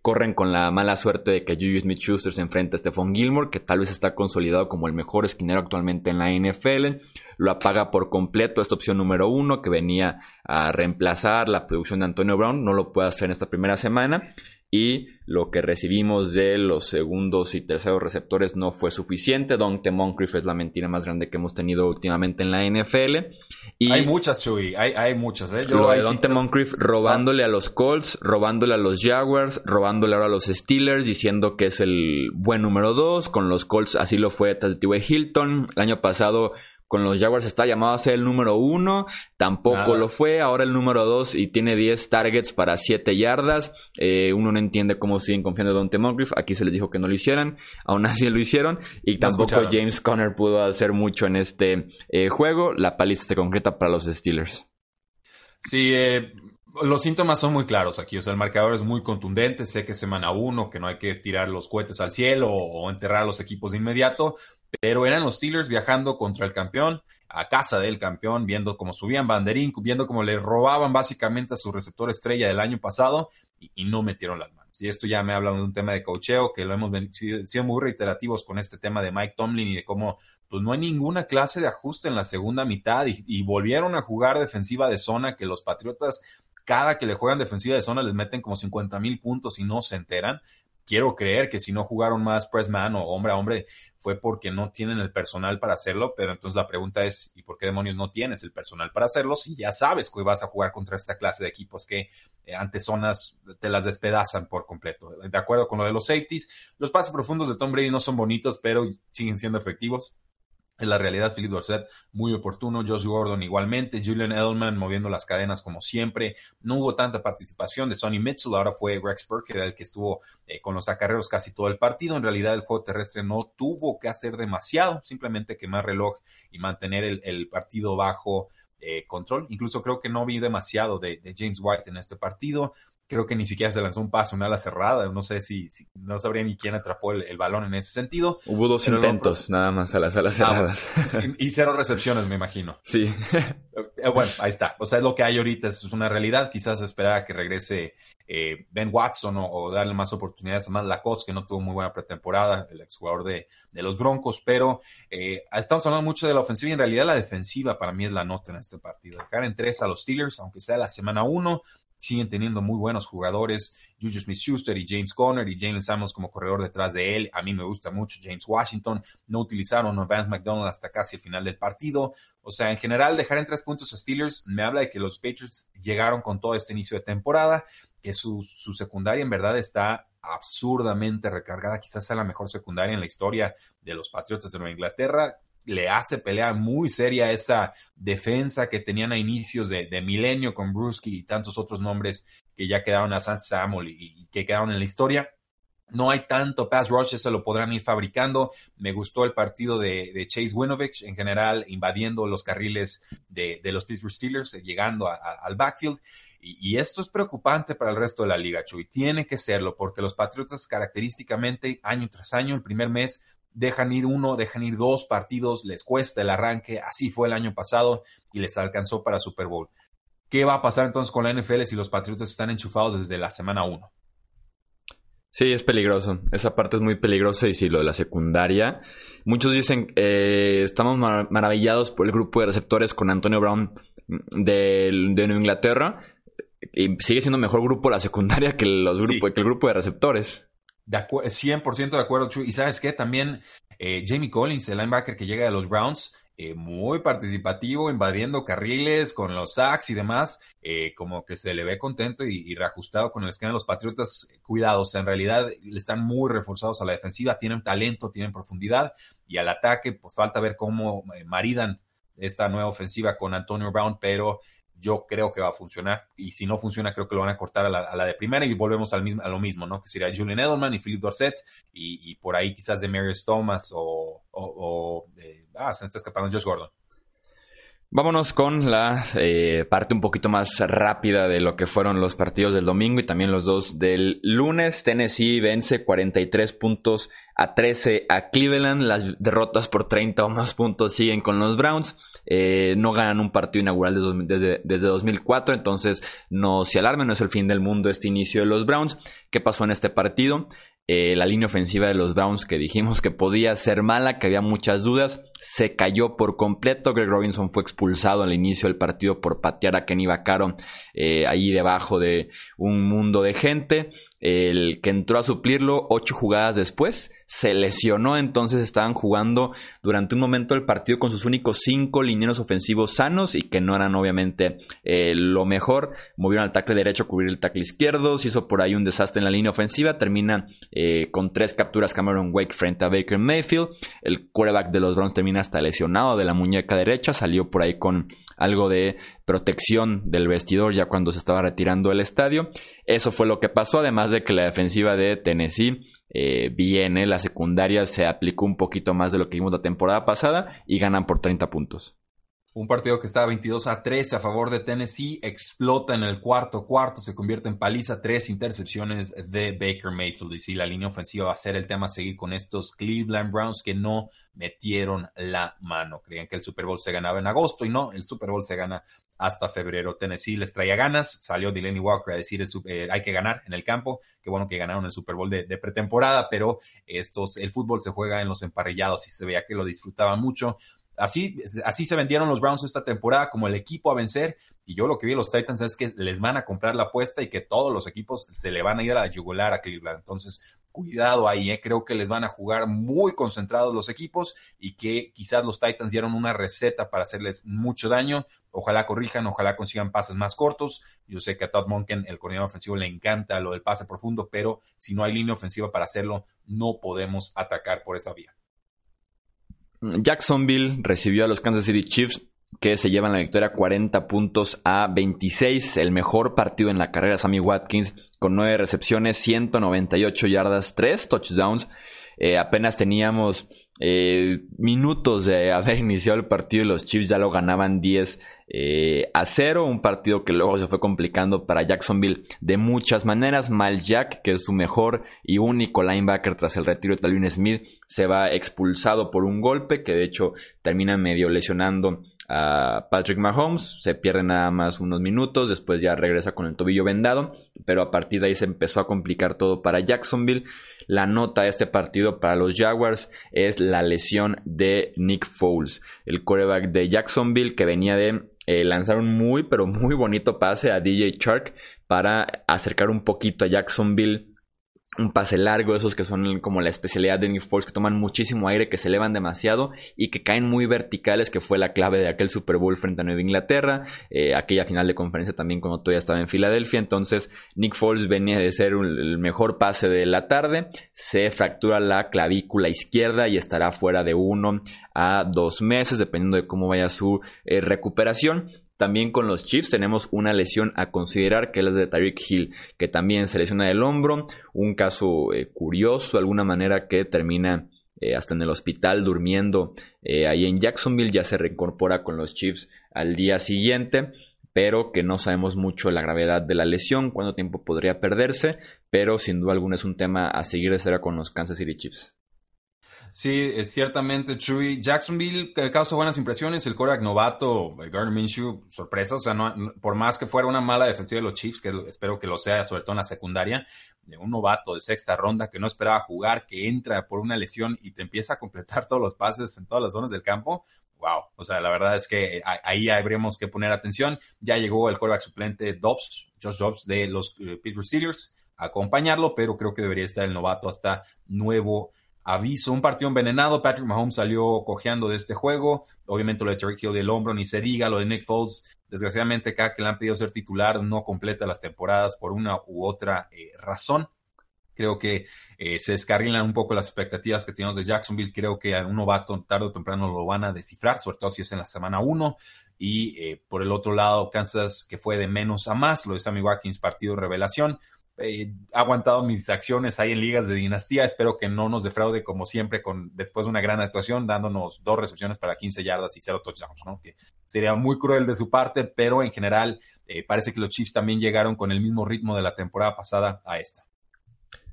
corren con la mala suerte de que Juju Smith-Schuster se enfrenta a Stephon Gilmore, que tal vez está consolidado como el mejor esquinero actualmente en la NFL. Lo apaga por completo esta opción número uno que venía a reemplazar la producción de Antonio Brown. No lo puede hacer en esta primera semana y lo que recibimos de los segundos y terceros receptores no fue suficiente. Dante Moncrief es la mentira más grande que hemos tenido últimamente en la NFL. Y hay muchas, Chuy, hay, hay muchas. ¿eh? Yo lo de Dante Moncrief robándole a los Colts, robándole a los Jaguars, robándole ahora a los Steelers, diciendo que es el buen número dos. Con los Colts así lo fue T.W. Hilton. El año pasado con los Jaguars está llamado a ser el número uno, tampoco lo fue, ahora el número dos y tiene 10 targets para 7 yardas. Eh, uno no entiende cómo siguen confiando en Dante Moncrief, aquí se les dijo que no lo hicieran, aún así lo hicieron y tampoco James Conner pudo hacer mucho en este eh, juego. La paliza se concreta para los Steelers. Sí, eh, los síntomas son muy claros aquí. O sea, el marcador es muy contundente. Sé que semana uno, que no hay que tirar los cohetes al cielo o enterrar a los equipos de inmediato pero eran los Steelers viajando contra el campeón, a casa del campeón, viendo cómo subían banderín, viendo cómo le robaban básicamente a su receptor estrella del año pasado y, no metieron las manos. Y esto ya me habla de un tema de cocheo, que lo hemos sido muy reiterativos con este tema de Mike Tomlin y de cómo pues no hay ninguna clase de ajuste en la segunda mitad y, y volvieron a jugar defensiva de zona que los Patriotas cada que le juegan defensiva de zona les meten como 50 mil puntos y no se enteran quiero creer que si no jugaron más pressman o hombre a hombre fue porque no tienen el personal para hacerlo, pero entonces la pregunta es, ¿y por qué demonios no tienes el personal para hacerlo si ya sabes que vas a jugar contra esta clase de equipos que eh, ante zonas te las despedazan por completo? De acuerdo con lo de los safeties, los pases profundos de Tom Brady no son bonitos, pero siguen siendo efectivos. En la realidad, Philip Dorset muy oportuno, Josh Gordon igualmente, Julian Edelman moviendo las cadenas como siempre. No hubo tanta participación de Sonny Mitchell, ahora fue Rex era el que estuvo eh, con los acarreos casi todo el partido. En realidad, el juego terrestre no tuvo que hacer demasiado, simplemente quemar reloj y mantener el, partido bajo eh, control. Incluso creo que no vi demasiado de, James White en este partido. Creo que ni siquiera se lanzó un pase, una ala cerrada. No sé si, no sabría ni quién atrapó el, balón en ese sentido. Hubo dos intentos nada más a las alas ah, cerradas. y cero recepciones, me imagino. Sí. Eh, bueno, ahí está. O sea, es lo que hay ahorita, es una realidad. Quizás esperar a que regrese eh, Ben Watson o, darle más oportunidades a más Lacoste, que no tuvo muy buena pretemporada, el exjugador de, de los Broncos. Pero eh, estamos hablando mucho de la ofensiva y en realidad la defensiva para mí es la nota en este partido. Dejar en tres a los Steelers, aunque sea la semana uno, siguen teniendo muy buenos jugadores, Juju Smith-Schuster y James Conner y Jalen Samuels como corredor detrás de él. A mí me gusta mucho James Washington. No utilizaron a Vance McDonald hasta casi el final del partido. O sea, en general, dejar en tres puntos a Steelers me habla de que los Patriots llegaron con todo este inicio de temporada, que su, su secundaria en verdad está absurdamente recargada, quizás sea la mejor secundaria en la historia de los Patriotas de Nueva Inglaterra le hace pelear muy seria esa defensa que tenían a inicios de, milenio con Bruschi y tantos otros nombres que ya quedaron a San Samuel y, que quedaron en la historia. No hay tanto pass rush, eso lo podrán ir fabricando. Me gustó el partido de, Chase Winovich en general, invadiendo los carriles de, los Pittsburgh Steelers, eh, llegando al backfield. Y, esto es preocupante para el resto de la liga, Chuy. Tiene que serlo, porque los Patriotas característicamente, año tras año, el primer mes, dejan ir uno, dejan ir dos partidos, les cuesta el arranque, así fue el año pasado y les alcanzó para Super Bowl. ¿Qué va a pasar entonces con la NFL si los Patriotas están enchufados desde la semana 1? Sí, es peligroso. Esa parte es muy peligrosa y sí, lo de la secundaria. Muchos dicen, eh, estamos maravillados por el grupo de receptores con Antonio Brown de, de Nueva Inglaterra. Y sigue siendo mejor grupo la secundaria que, los grupos, que el grupo de receptores. De 100% de acuerdo, Chuy. Y sabes qué, también eh, Jamie Collins, el linebacker que llega de los Browns, eh, muy participativo, invadiendo carriles con los sacks y demás, eh, como que se le ve contento y, reajustado con el esquema de los Patriotas. Cuidados, en realidad le están muy reforzados a la defensiva, tienen talento, tienen profundidad y al ataque, pues falta ver cómo maridan esta nueva ofensiva con Antonio Brown, pero yo creo que va a funcionar. Y si no funciona, creo que lo van a cortar a la, de primera y volvemos al mismo, a lo mismo, ¿no? Que sería Julian Edelman y Philip Dorset y, por ahí quizás de Marius Thomas o, o, ah, se me está escapando Josh Gordon. Vámonos con la eh, parte un poquito más rápida de lo que fueron los partidos del domingo y también los dos del lunes. Tennessee vence 43 puntos a 13 a Cleveland. Las derrotas por 30 o más puntos siguen con los Browns. Eh, no ganan un partido inaugural desde, desde, 2004, entonces no se alarmen, no es el fin del mundo este inicio de los Browns. ¿Qué pasó en este partido? Eh, la línea ofensiva de los Browns que dijimos que podía ser mala, que había muchas dudas, se cayó por completo. Greg Robinson fue expulsado al inicio del partido por patear a Kenny Vaccaro eh, ahí debajo de un mundo de gente. El que entró a suplirlo ocho jugadas después se lesionó, entonces estaban jugando durante un momento el partido con sus únicos cinco linieros ofensivos sanos y que no eran obviamente eh, lo mejor. Movieron al tackle derecho a cubrir el tackle izquierdo, se hizo por ahí un desastre en la línea ofensiva, termina eh, con tres capturas Cameron Wake frente a Baker Mayfield. El quarterback de los Browns termina hasta lesionado de la muñeca derecha, salió por ahí con algo de protección del vestidor ya cuando se estaba retirando del estadio. Eso fue lo que pasó, además de que la defensiva de Tennessee eh, viene, la secundaria se aplicó un poquito más de lo que vimos la temporada pasada y ganan por 30 puntos. Un partido que estaba 22 a 13 a favor de Tennessee, explota en el cuarto cuarto, se convierte en paliza, tres intercepciones de Baker Mayfield. Y sí, la línea ofensiva va a ser el tema seguir con estos Cleveland Browns que no metieron la mano. Creían que el Super Bowl se ganaba en agosto y no, el Super Bowl se gana hasta febrero. Tennessee les traía ganas, salió Delaney Walker a decir el, eh, hay que ganar en el campo. Qué bueno que ganaron el Super Bowl de, de, pretemporada, pero estos, el fútbol se juega en los emparrillados y se veía que lo disfrutaban mucho. Así, así se vendieron los Browns esta temporada como el equipo a vencer. Y yo lo que vi de los Titans es que les van a comprar la apuesta y que todos los equipos se le van a ir a la yugular a Cleveland. Entonces, cuidado ahí, ¿eh? creo que les van a jugar muy concentrados los equipos y que quizás los Titans dieron una receta para hacerles mucho daño. Ojalá corrijan, ojalá consigan pases más cortos. Yo sé que a Todd Monken, el coordinador ofensivo, le encanta lo del pase profundo, pero si no hay línea ofensiva para hacerlo, no podemos atacar por esa vía. Jacksonville recibió a los Kansas City Chiefs que se llevan la victoria 40 puntos a 26. El mejor partido en la carrera, Sammy Watkins, con 9 recepciones, 198 yardas, 3 touchdowns. Eh, apenas teníamos eh, minutos de haber iniciado el partido y los Chiefs ya lo ganaban 10 eh, a 0. Un partido que luego se fue complicando para Jacksonville de muchas maneras. Mal Jack, que es su mejor y único linebacker tras el retiro de Talvin Smith, se va expulsado por un golpe que de hecho termina medio lesionando a Patrick Mahomes, se pierde nada más unos minutos, después ya regresa con el tobillo vendado, pero a partir de ahí se empezó a complicar todo para Jacksonville. La nota de este partido para los Jaguars es la lesión de Nick Foles, el quarterback de Jacksonville que venía de eh, lanzar un muy pero muy bonito pase a DJ Chark para acercar un poquito a Jacksonville un pase largo, esos que son como la especialidad de Nick Foles, que toman muchísimo aire, que se elevan demasiado y que caen muy verticales, que fue la clave de aquel Super Bowl frente a Nueva Inglaterra, eh, aquella final de conferencia también cuando todavía estaba en Filadelfia. Entonces, Nick Foles venía de ser el mejor pase de la tarde, se fractura la clavícula izquierda y estará fuera de uno a dos meses, dependiendo de cómo vaya su eh, recuperación. También con los Chiefs tenemos una lesión a considerar que es la de Tyreek Hill, que también se lesiona del hombro. Un caso eh, curioso, de alguna manera, que termina eh, hasta en el hospital durmiendo eh, ahí en Jacksonville. Ya se reincorpora con los Chiefs al día siguiente, pero que no sabemos mucho la gravedad de la lesión, cuánto tiempo podría perderse, pero sin duda alguna es un tema a seguir de cerca con los Kansas City Chiefs. Sí, es ciertamente, Chuy. Jacksonville causa buenas impresiones. El quarterback novato, eh, Gardner Minshew, sorpresa. O sea, no, por más que fuera una mala defensiva de los Chiefs, que espero que lo sea, sobre todo en la secundaria, un novato de sexta ronda que no esperaba jugar, que entra por una lesión y te empieza a completar todos los pases en todas las zonas del campo. Wow. O sea, la verdad es que ahí habríamos que poner atención. Ya llegó el quarterback suplente Dobbs, Josh Dobbs de los eh, Pittsburgh Steelers a acompañarlo, pero creo que debería estar el novato hasta nuevo aviso, un partido envenenado. Patrick Mahomes salió cojeando de este juego. Obviamente lo de Terry del hombro, ni se diga. Lo de Nick Foles, desgraciadamente, cada que le han pedido ser titular, no completa las temporadas por una u otra eh, razón. Creo que eh, se descarrilan un poco las expectativas que tenemos de Jacksonville. Creo que a un novato tarde o temprano lo van a descifrar, sobre todo si es en la semana 1. Y eh, por el otro lado, Kansas, que fue de menos a más, lo de Sammy Watkins, partido revelación eh, aguantado mis acciones ahí en ligas de dinastía. Espero que no nos defraude como siempre con después de una gran actuación, dándonos dos recepciones para 15 yardas y cero touchdowns, ¿no? Que sería muy cruel de su parte, pero en general eh, parece que los Chiefs también llegaron con el mismo ritmo de la temporada pasada a esta.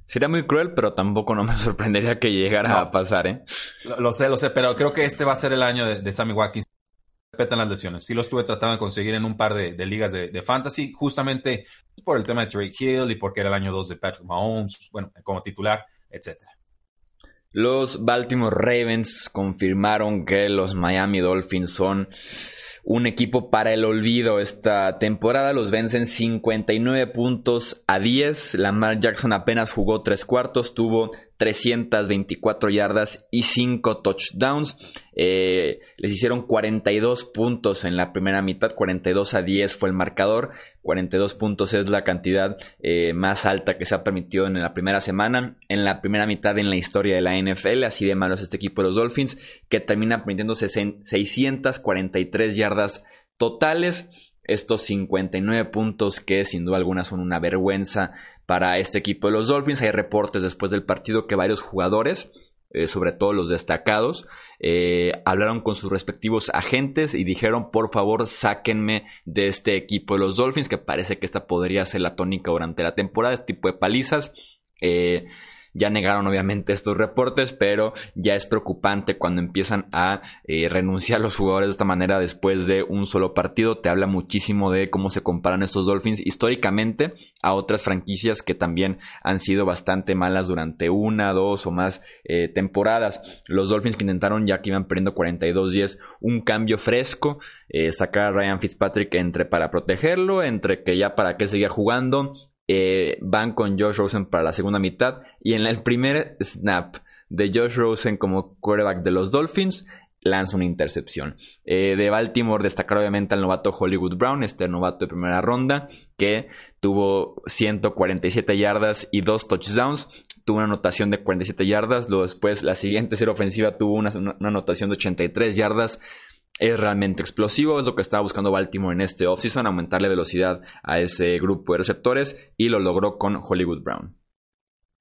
Sería muy cruel, pero tampoco no me sorprendería que llegara a pasar, ¿eh? Lo, sé, lo sé, pero creo que este va a ser el año de Sammy Watkins respetan las lesiones. Sí lo estuve tratando de conseguir en un par de, ligas de, fantasy, justamente por el tema de Drake Hill y porque era el año 2 de Patrick Mahomes, bueno, como titular, etcétera. Los Baltimore Ravens confirmaron que los Miami Dolphins son un equipo para el olvido esta temporada. Los vencen 59 puntos a 10. Lamar Jackson apenas jugó tres cuartos, tuvo 324 yardas y 5 touchdowns. Eh, les hicieron 42 puntos en la primera mitad, 42 a 10 fue el marcador. 42 puntos es la cantidad eh, más alta que se ha permitido en la primera semana, en la primera mitad en la historia de la NFL. Así de malos este equipo de los Dolphins, que termina permitiendo 643 yardas totales. Estos 59 puntos que sin duda alguna son una vergüenza para este equipo de los Dolphins. Hay reportes después del partido que varios jugadores eh, sobre todo los destacados, eh, hablaron con sus respectivos agentes y dijeron, por favor, sáquenme de este equipo de los Dolphins, que parece que esta podría ser la tónica durante la temporada, este tipo de palizas. Eh, ya negaron obviamente estos reportes, pero ya es preocupante cuando empiezan a eh, renunciar los jugadores de esta manera después de un solo partido. Te habla muchísimo de cómo se comparan estos Dolphins históricamente a otras franquicias que también han sido bastante malas durante una, dos o más eh, temporadas. Los Dolphins que intentaron ya que iban perdiendo 42-10 un cambio fresco, eh, sacar a Ryan Fitzpatrick entre para protegerlo, entre que ya para qué seguía jugando, eh, van con Josh Rosen para la segunda mitad. Y en el primer snap de Josh Rosen como quarterback de los Dolphins, lanza una intercepción. Eh, de Baltimore destacar obviamente al novato Hollywood Brown, este novato de primera ronda, que tuvo 147 yardas y dos touchdowns. Tuvo una anotación de 47 yardas. Luego después la siguiente serie ofensiva tuvo una anotación de 83 yardas es realmente explosivo, es lo que estaba buscando Baltimore en este offseason, aumentarle velocidad a ese grupo de receptores y lo logró con Hollywood Brown.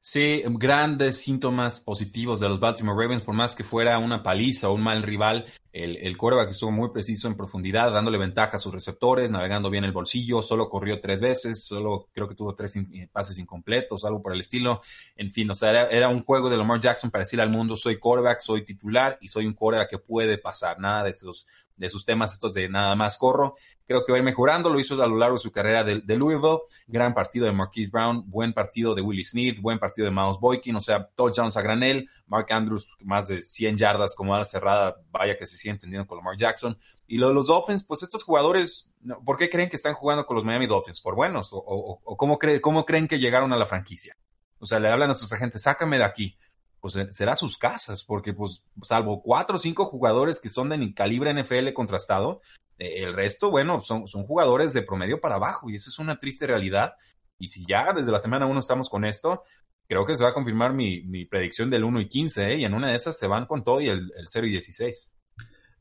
Sí, grandes síntomas positivos de los Baltimore Ravens, por más que fuera una paliza o un mal rival, el, el quarterback estuvo muy preciso en profundidad, dándole ventaja a sus receptores, navegando bien el bolsillo, solo corrió tres veces, solo creo que tuvo tres pases incompletos, algo por el estilo. En fin, o sea, era, era, un juego de Lamar Jackson para decirle al mundo, soy quarterback, soy titular y soy un quarterback que puede pasar, nada de esos de sus temas estos de nada más corro. Creo que va a ir mejorando, lo hizo a lo largo de su carrera de, Louisville. Gran partido de Marquise Brown, buen partido de Willie Smith, buen partido de Miles Boykin, o sea, touchdowns a granel. Mark Andrews, más de 100 yardas como ala cerrada, vaya que se sigue entendiendo con Lamar Jackson. Y lo de los Dolphins, pues estos jugadores, ¿por qué creen que están jugando con los Miami Dolphins? ¿Por buenos? ¿O, cómo, cómo creen que llegaron a la franquicia? O sea, le hablan a sus agentes, sácame de aquí pues será sus casas, porque pues salvo cuatro o cinco jugadores que son de calibre NFL contrastado, eh, el resto, bueno, son, son jugadores de promedio para abajo y esa es una triste realidad. Y si ya desde la semana 1 estamos con esto, creo que se va a confirmar mi, mi predicción del 1 y 15, ¿eh? y en una de esas se van con todo y el, el 0 y 16.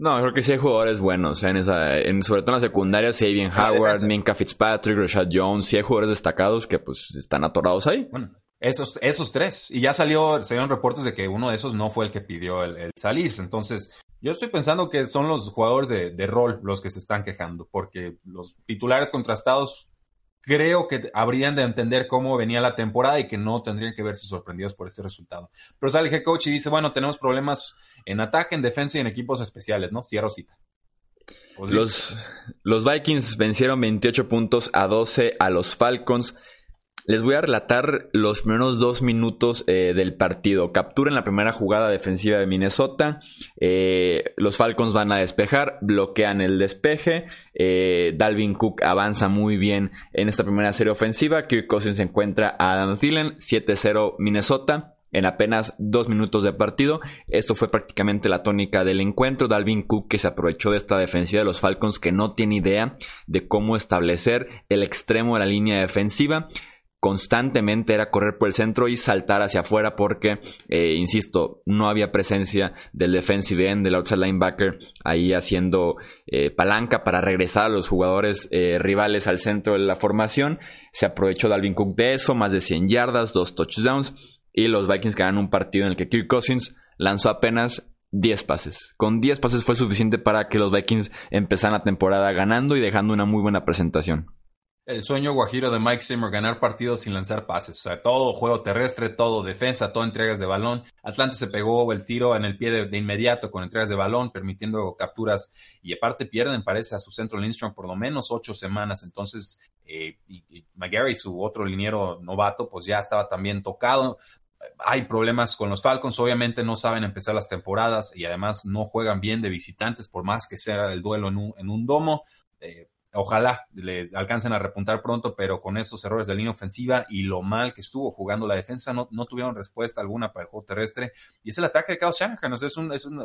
No, creo que sí hay jugadores buenos. En esa, en, sobre todo en la secundaria, sí hay bien Howard, Minka Fitzpatrick, Rashad Jones, sí hay jugadores destacados que pues están atorados ahí. Bueno, esos, esos tres. Y ya salió, salieron reportes de que uno de esos no fue el que pidió el, salirse. Entonces, yo estoy pensando que son los jugadores de, de, rol los que se están quejando, porque los titulares contrastados creo que habrían de entender cómo venía la temporada y que no tendrían que verse sorprendidos por este resultado. Pero sale el head coach y dice, bueno, tenemos problemas en ataque, en defensa y en equipos especiales, ¿no? Cierro cita. Pues los, los Vikings vencieron 28 puntos a 12 a los Falcons. Les voy a relatar los primeros dos minutos eh, del partido. Captura en la primera jugada defensiva de Minnesota. Eh, los Falcons van a despejar, bloquean el despeje. Eh, Dalvin Cook avanza muy bien en esta primera serie ofensiva. Kirk Cousins encuentra a Adam Thielen. 7-0 Minnesota en apenas dos minutos de partido. Esto fue prácticamente la tónica del encuentro. Dalvin Cook que se aprovechó de esta defensiva de los Falcons que no tiene idea de cómo establecer el extremo de la línea defensiva constantemente era correr por el centro y saltar hacia afuera porque, eh, insisto, no había presencia del defensive end, del outside linebacker ahí haciendo eh, palanca para regresar a los jugadores eh, rivales al centro de la formación. Se aprovechó Dalvin Cook de eso, más de 100 yardas, dos touchdowns y los Vikings ganan un partido en el que Kirk Cousins lanzó apenas 10 pases. Con 10 pases fue suficiente para que los Vikings empezaran la temporada ganando y dejando una muy buena presentación el sueño guajiro de Mike Zimmer, ganar partidos sin lanzar pases. O sea, todo juego terrestre, todo defensa, todo entregas de balón. Atlanta se pegó el tiro en el pie de, inmediato con entregas de balón, permitiendo capturas. Y aparte pierden, parece, a su centro Lindstrom por lo menos ocho semanas. Entonces, eh, y, McGarry, su otro liniero novato, pues ya estaba también tocado. Hay problemas con los Falcons, obviamente no saben empezar las temporadas y además no juegan bien de visitantes, por más que sea el duelo en un, en un domo. Eh, Ojalá le alcancen a repuntar pronto, pero con esos errores de línea ofensiva y lo mal que estuvo jugando la defensa, no, no tuvieron respuesta alguna para el juego terrestre. Y es el ataque de Kyle Shanahan, es un, es un,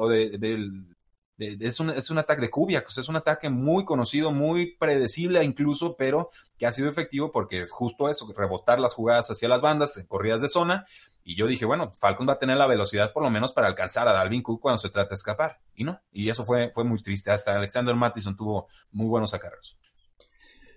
es un, es un ataque de Kubiak, es un ataque muy conocido, muy predecible incluso, pero que ha sido efectivo porque es justo eso, rebotar las jugadas hacia las bandas, en corridas de zona, y yo dije, bueno, Falcon va a tener la velocidad por lo menos para alcanzar a Dalvin Cook cuando se trata de escapar. Y no, y eso fue, fue muy triste. Hasta Alexander Mattison tuvo muy buenos acarreos.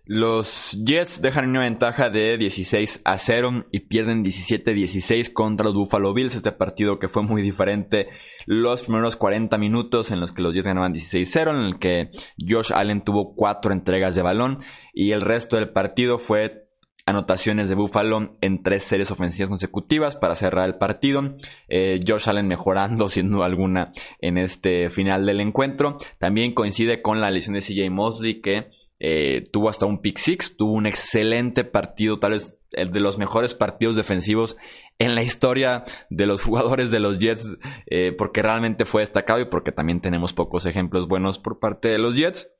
Los Jets dejan una ventaja de 16 a 0 y pierden 17-16 contra los Buffalo Bills. Este partido que fue muy diferente. Los primeros 40 minutos en los que los Jets ganaban 16-0, en el que Josh Allen tuvo cuatro entregas de balón y el resto del partido fue anotaciones de Buffalo en tres series ofensivas consecutivas para cerrar el partido. Eh, Josh Allen mejorando sin duda alguna en este final del encuentro. También coincide con la lesión de CJ Mosley que eh, tuvo hasta un pick six, tuvo un excelente partido, tal vez el de los mejores partidos defensivos en la historia de los jugadores de los Jets, eh, porque realmente fue destacado y porque también tenemos pocos ejemplos buenos por parte de los Jets.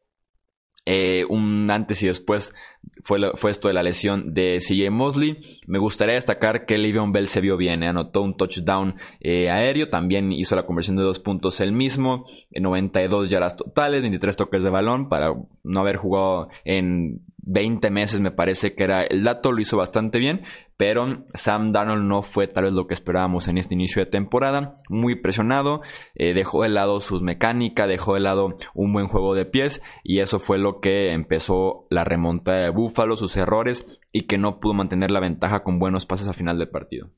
Eh, un antes y después fue, esto de la lesión de CJ Mosley. Me gustaría destacar que Le'Veon Bell se vio bien, eh, anotó un touchdown eh, aéreo, también hizo la conversión de dos puntos él mismo, 92 yardas totales, 23 toques de balón para no haber jugado en 20 meses me parece que era el dato, lo hizo bastante bien, pero Sam Darnold no fue tal vez lo que esperábamos en este inicio de temporada, muy presionado, eh, dejó de lado sus mecánicas, dejó de lado un buen juego de pies y eso fue lo que empezó la remonta de Buffalo, sus errores y que no pudo mantener la ventaja con buenos pases al final del partido.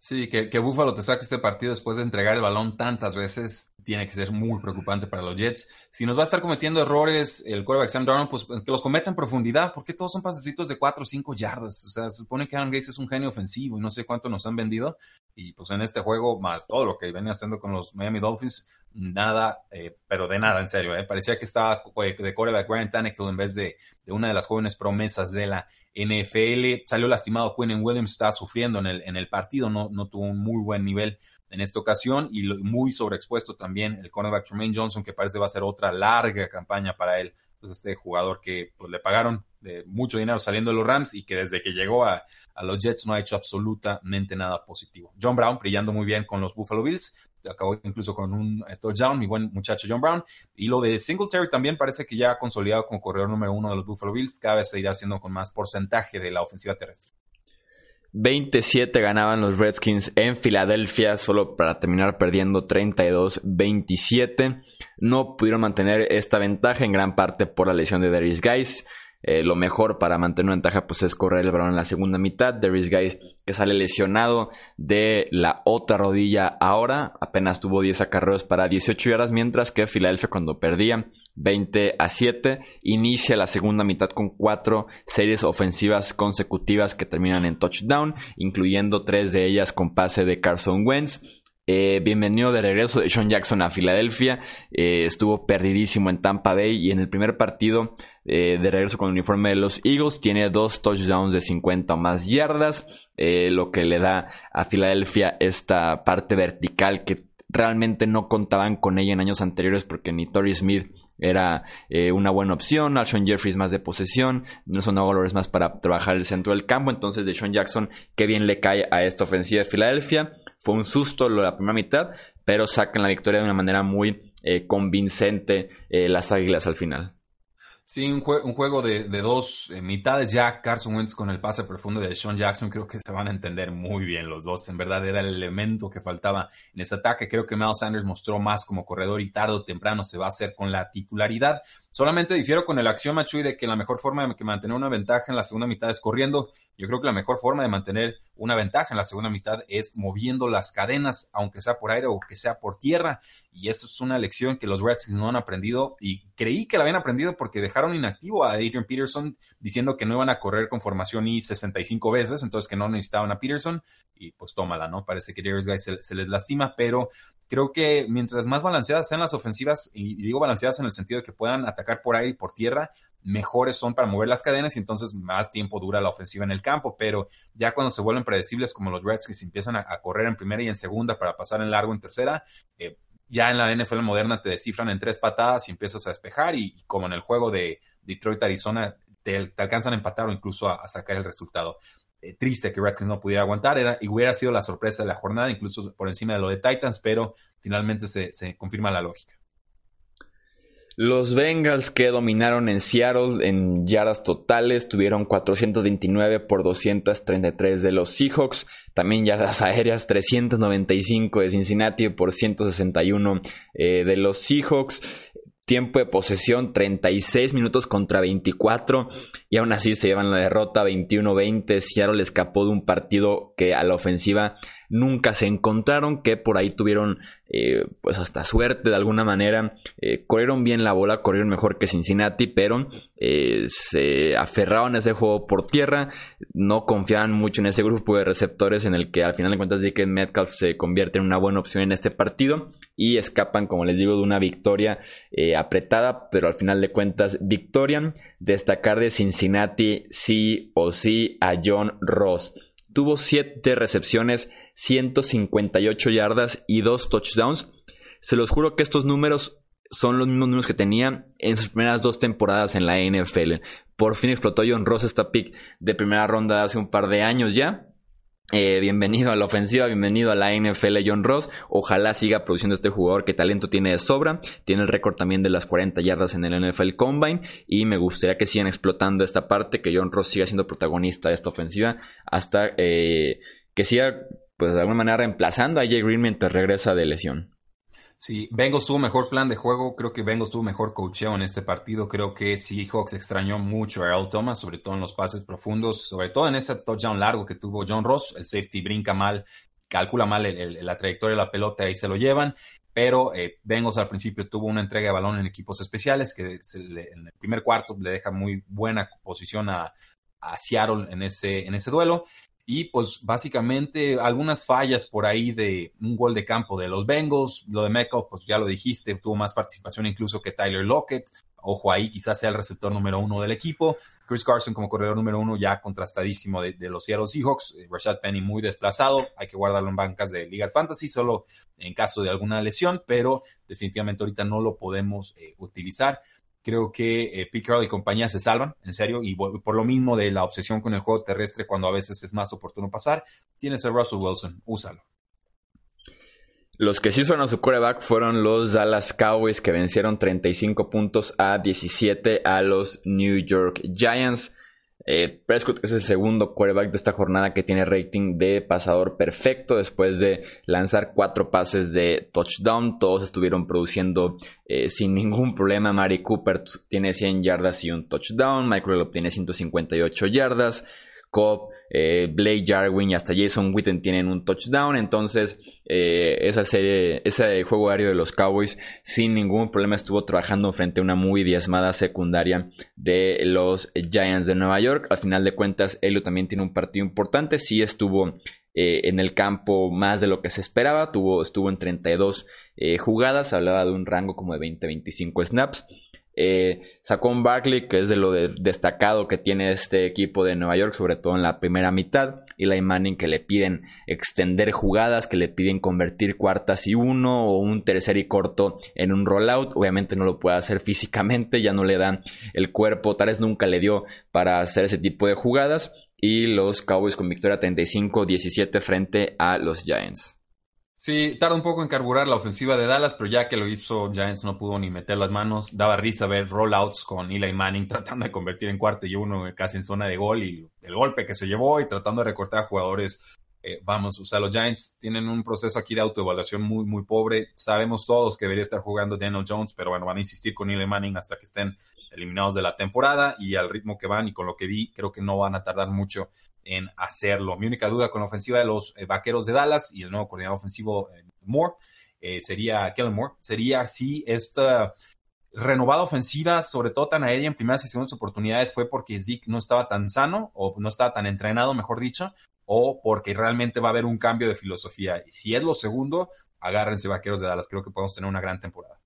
Sí, que, que Buffalo te saque este partido después de entregar el balón tantas veces tiene que ser muy preocupante para los Jets. Si nos va a estar cometiendo errores el quarterback Sam Darnold, pues que los cometa en profundidad, porque todos son pasecitos de 4 o 5 yardas. O sea, se supone que Aaron Gates es un genio ofensivo y no sé cuánto nos han vendido. Y pues en este juego, más todo lo que venía haciendo con los Miami Dolphins, nada, eh, pero de nada, en serio. Eh. Parecía que estaba de quarterback Ryan Tannehill en vez de, de una de las jóvenes promesas de la NFL. Salió lastimado Quinn Williams, está sufriendo en el, en el partido, no, no tuvo un muy buen nivel en esta ocasión y muy sobreexpuesto también el cornerback Tremaine Johnson, que parece va a ser otra larga campaña para él. Pues este jugador que pues, le pagaron mucho dinero saliendo de los Rams y que desde que llegó a, a, los Jets no ha hecho absolutamente nada positivo. John Brown brillando muy bien con los Buffalo Bills, acabó incluso con un touchdown, mi buen muchacho John Brown. Y lo de Singletary también parece que ya ha consolidado como corredor número uno de los Buffalo Bills, cada vez se irá haciendo con más porcentaje de la ofensiva terrestre. 27 ganaban los Redskins en Filadelfia, solo para terminar perdiendo 32-27. No pudieron mantener esta ventaja en gran parte por la lesión de Darius Guys. Eh, lo mejor para mantener una ventaja pues es correr el balón en la segunda mitad. Darius Guys que sale lesionado de la otra rodilla ahora, apenas tuvo 10 acarreos para 18 yardas, mientras que Filadelfia cuando perdía 20 a 7 inicia la segunda mitad con cuatro series ofensivas consecutivas que terminan en touchdown, incluyendo tres de ellas con pase de Carson Wentz. Eh, bienvenido de regreso de Sean Jackson a Filadelfia. Eh, estuvo perdidísimo en Tampa Bay y en el primer partido eh, de regreso con el uniforme de los Eagles tiene dos touchdowns de 50 o más yardas, lo que le da a Filadelfia esta parte vertical que realmente no contaban con ella en años anteriores porque ni Torrey Smith era una buena opción. Alshon Jeffries más de posesión. Nelson Aguilar más para trabajar el centro del campo. Entonces, de Sean Jackson, qué bien le cae a esta ofensiva de Filadelfia. Fue un susto la primera mitad, pero sacan la victoria de una manera muy eh, convincente eh, las Águilas al final. Sí, un, juego de, dos eh, mitades. Ya Carson Wentz con el pase profundo de Sean Jackson, creo que se van a entender muy bien los dos. En verdad era el elemento que faltaba en ese ataque. Creo que Mel Sanders mostró más como corredor y tarde o temprano se va a hacer con la titularidad. Solamente difiero con el acción Machui de que la mejor forma de mantener una ventaja en la segunda mitad es corriendo. Yo creo que la mejor forma de mantener una ventaja en la segunda mitad es moviendo las cadenas, aunque sea por aire o que sea por tierra. Y eso es una lección que los Redskins no han aprendido y creí que la habían aprendido porque dejaron inactivo a Adrian Peterson diciendo que no iban a correr con formación y 65 veces, entonces que no necesitaban a Peterson y pues tómala, ¿no? Parece que Darius Guy se, les lastima, pero creo que mientras más balanceadas sean las ofensivas, y digo balanceadas en el sentido de que puedan atacar por aire y por tierra, mejores son para mover las cadenas y entonces más tiempo dura la ofensiva en el campo, pero ya cuando se vuelven predecibles como los Redskins empiezan a, correr en primera y en segunda para pasar en largo en tercera, eh, ya en la NFL moderna te descifran en tres patadas y empiezas a despejar y, como en el juego de Detroit-Arizona te, alcanzan a empatar o incluso a, sacar el resultado. Eh, triste que Redskins no pudiera aguantar era, y hubiera sido la sorpresa de la jornada, incluso por encima de lo de Titans, pero finalmente se, se confirma la lógica. Los Bengals que dominaron en Seattle en yardas totales tuvieron 429 por 233 de los Seahawks. También yardas aéreas 395 de Cincinnati por 161 eh, de los Seahawks. Tiempo de posesión 36 minutos contra 24 y aún así se llevan la derrota 21-20. Seattle escapó de un partido que a la ofensiva nunca se encontraron, que por ahí tuvieron eh, pues hasta suerte de alguna manera. Eh, corrieron bien la bola, corrieron mejor que Cincinnati, pero eh, se aferraban a ese juego por tierra, no confiaban mucho en ese grupo de receptores en el que al final de cuentas que Metcalf se convierte en una buena opción en este partido y escapan, como les digo, de una victoria apretada, pero al final de cuentas victoria. Destacar de Cincinnati sí o sí a John Ross. Tuvo 7 recepciones 158 yardas y 2 touchdowns. Se los juro que estos números son los mismos números que tenía en sus primeras dos temporadas en la NFL. Por fin explotó John Ross esta pick de primera ronda hace un par de años ya. Eh, bienvenido a la ofensiva, bienvenido a la NFL John Ross. Ojalá siga produciendo este jugador que talento tiene de sobra. Tiene el récord también de las 40 yardas en el NFL Combine. Y me gustaría que sigan explotando esta parte, que John Ross siga siendo protagonista de esta ofensiva hasta eh, que siga pues de alguna manera reemplazando a Jay Green mientras regresa de lesión. Sí, Bengals tuvo mejor plan de juego, creo que Bengals tuvo mejor cocheo en este partido, creo que Seahawks extrañó mucho a Earl Thomas, sobre todo en los pases profundos, sobre todo en ese touchdown largo que tuvo John Ross, el safety brinca mal calcula mal la trayectoria de la pelota y se lo llevan. Pero eh, Bengals al principio tuvo una entrega de balón en equipos especiales que en el primer cuarto le deja muy buena posición a, a Seattle en ese, en ese duelo. Y pues básicamente algunas fallas por ahí de un gol de campo de los Bengals. Lo de Metcalf, pues ya lo dijiste, tuvo más participación incluso que Tyler Lockett. Ojo ahí, quizás sea el receptor número uno del equipo. Chris Carson como corredor número uno ya contrastadísimo de, los Seattle Seahawks. Eh, Rashad Penny muy desplazado. Hay que guardarlo en bancas de ligas fantasy solo en caso de alguna lesión, pero definitivamente ahorita no lo podemos eh, utilizar. Creo que eh, Pete y compañía se salvan, en serio, y por lo mismo de la obsesión con el juego terrestre cuando a veces es más oportuno pasar, tienes a Russell Wilson, úsalo. Los que sí usaron a su quarterback fueron los Dallas Cowboys que vencieron 35 puntos a 17 a los New York Giants. Eh, Prescott es el segundo quarterback de esta jornada que tiene rating de pasador perfecto después de lanzar cuatro pases de touchdown. Todos estuvieron produciendo eh, sin ningún problema. Mari Cooper tiene 100 yardas y un touchdown. Michael obtiene 158 yardas. Cobb, eh, Blake Jarwin y hasta Jason Witten tienen un touchdown. Entonces, eh, esa serie, ese juego aéreo de los Cowboys sin ningún problema estuvo trabajando frente a una muy diezmada secundaria de los Giants de Nueva York. Al final de cuentas, Elio también tiene un partido importante. Sí estuvo eh, en el campo más de lo que se esperaba. Tuvo, estuvo en 32 jugadas. Hablaba de un rango como de 20-25 snaps. Eh, un Barkley, que es de lo destacado que tiene este equipo de Nueva York, sobre todo en la primera mitad. Y la Manning, que le piden extender jugadas, que le piden convertir cuartas y uno o un tercer y corto en un rollout. Obviamente no lo puede hacer físicamente, ya no le dan el cuerpo, tal vez nunca le dio para hacer ese tipo de jugadas. Y los Cowboys con victoria 35-17 frente a los Giants. Sí, tarda un poco en carburar la ofensiva de Dallas, pero ya que lo hizo, Giants no pudo ni meter las manos. Daba risa ver rollouts con Eli Manning tratando de convertir en cuarto y uno casi en zona de gol y el golpe que se llevó y tratando de recortar a jugadores eh, vamos, o sea, los Giants tienen un proceso aquí de autoevaluación muy, muy pobre. Sabemos todos que debería estar jugando Daniel Jones, pero bueno, van a insistir con Eli Manning hasta que estén eliminados de la temporada y al ritmo que van y con lo que vi, creo que no van a tardar mucho en hacerlo. Mi única duda con la ofensiva de los eh, Vaqueros de Dallas y el nuevo coordinador ofensivo eh, Moore sería Kellen Moore, sería si esta renovada ofensiva, sobre todo tan aérea en primeras y segundas oportunidades, fue porque Zeke no estaba tan sano o no estaba tan entrenado, mejor dicho, o porque realmente va a haber un cambio de filosofía. Y si es lo segundo, agárrense vaqueros de Dallas. Creo que podemos tener una gran temporada.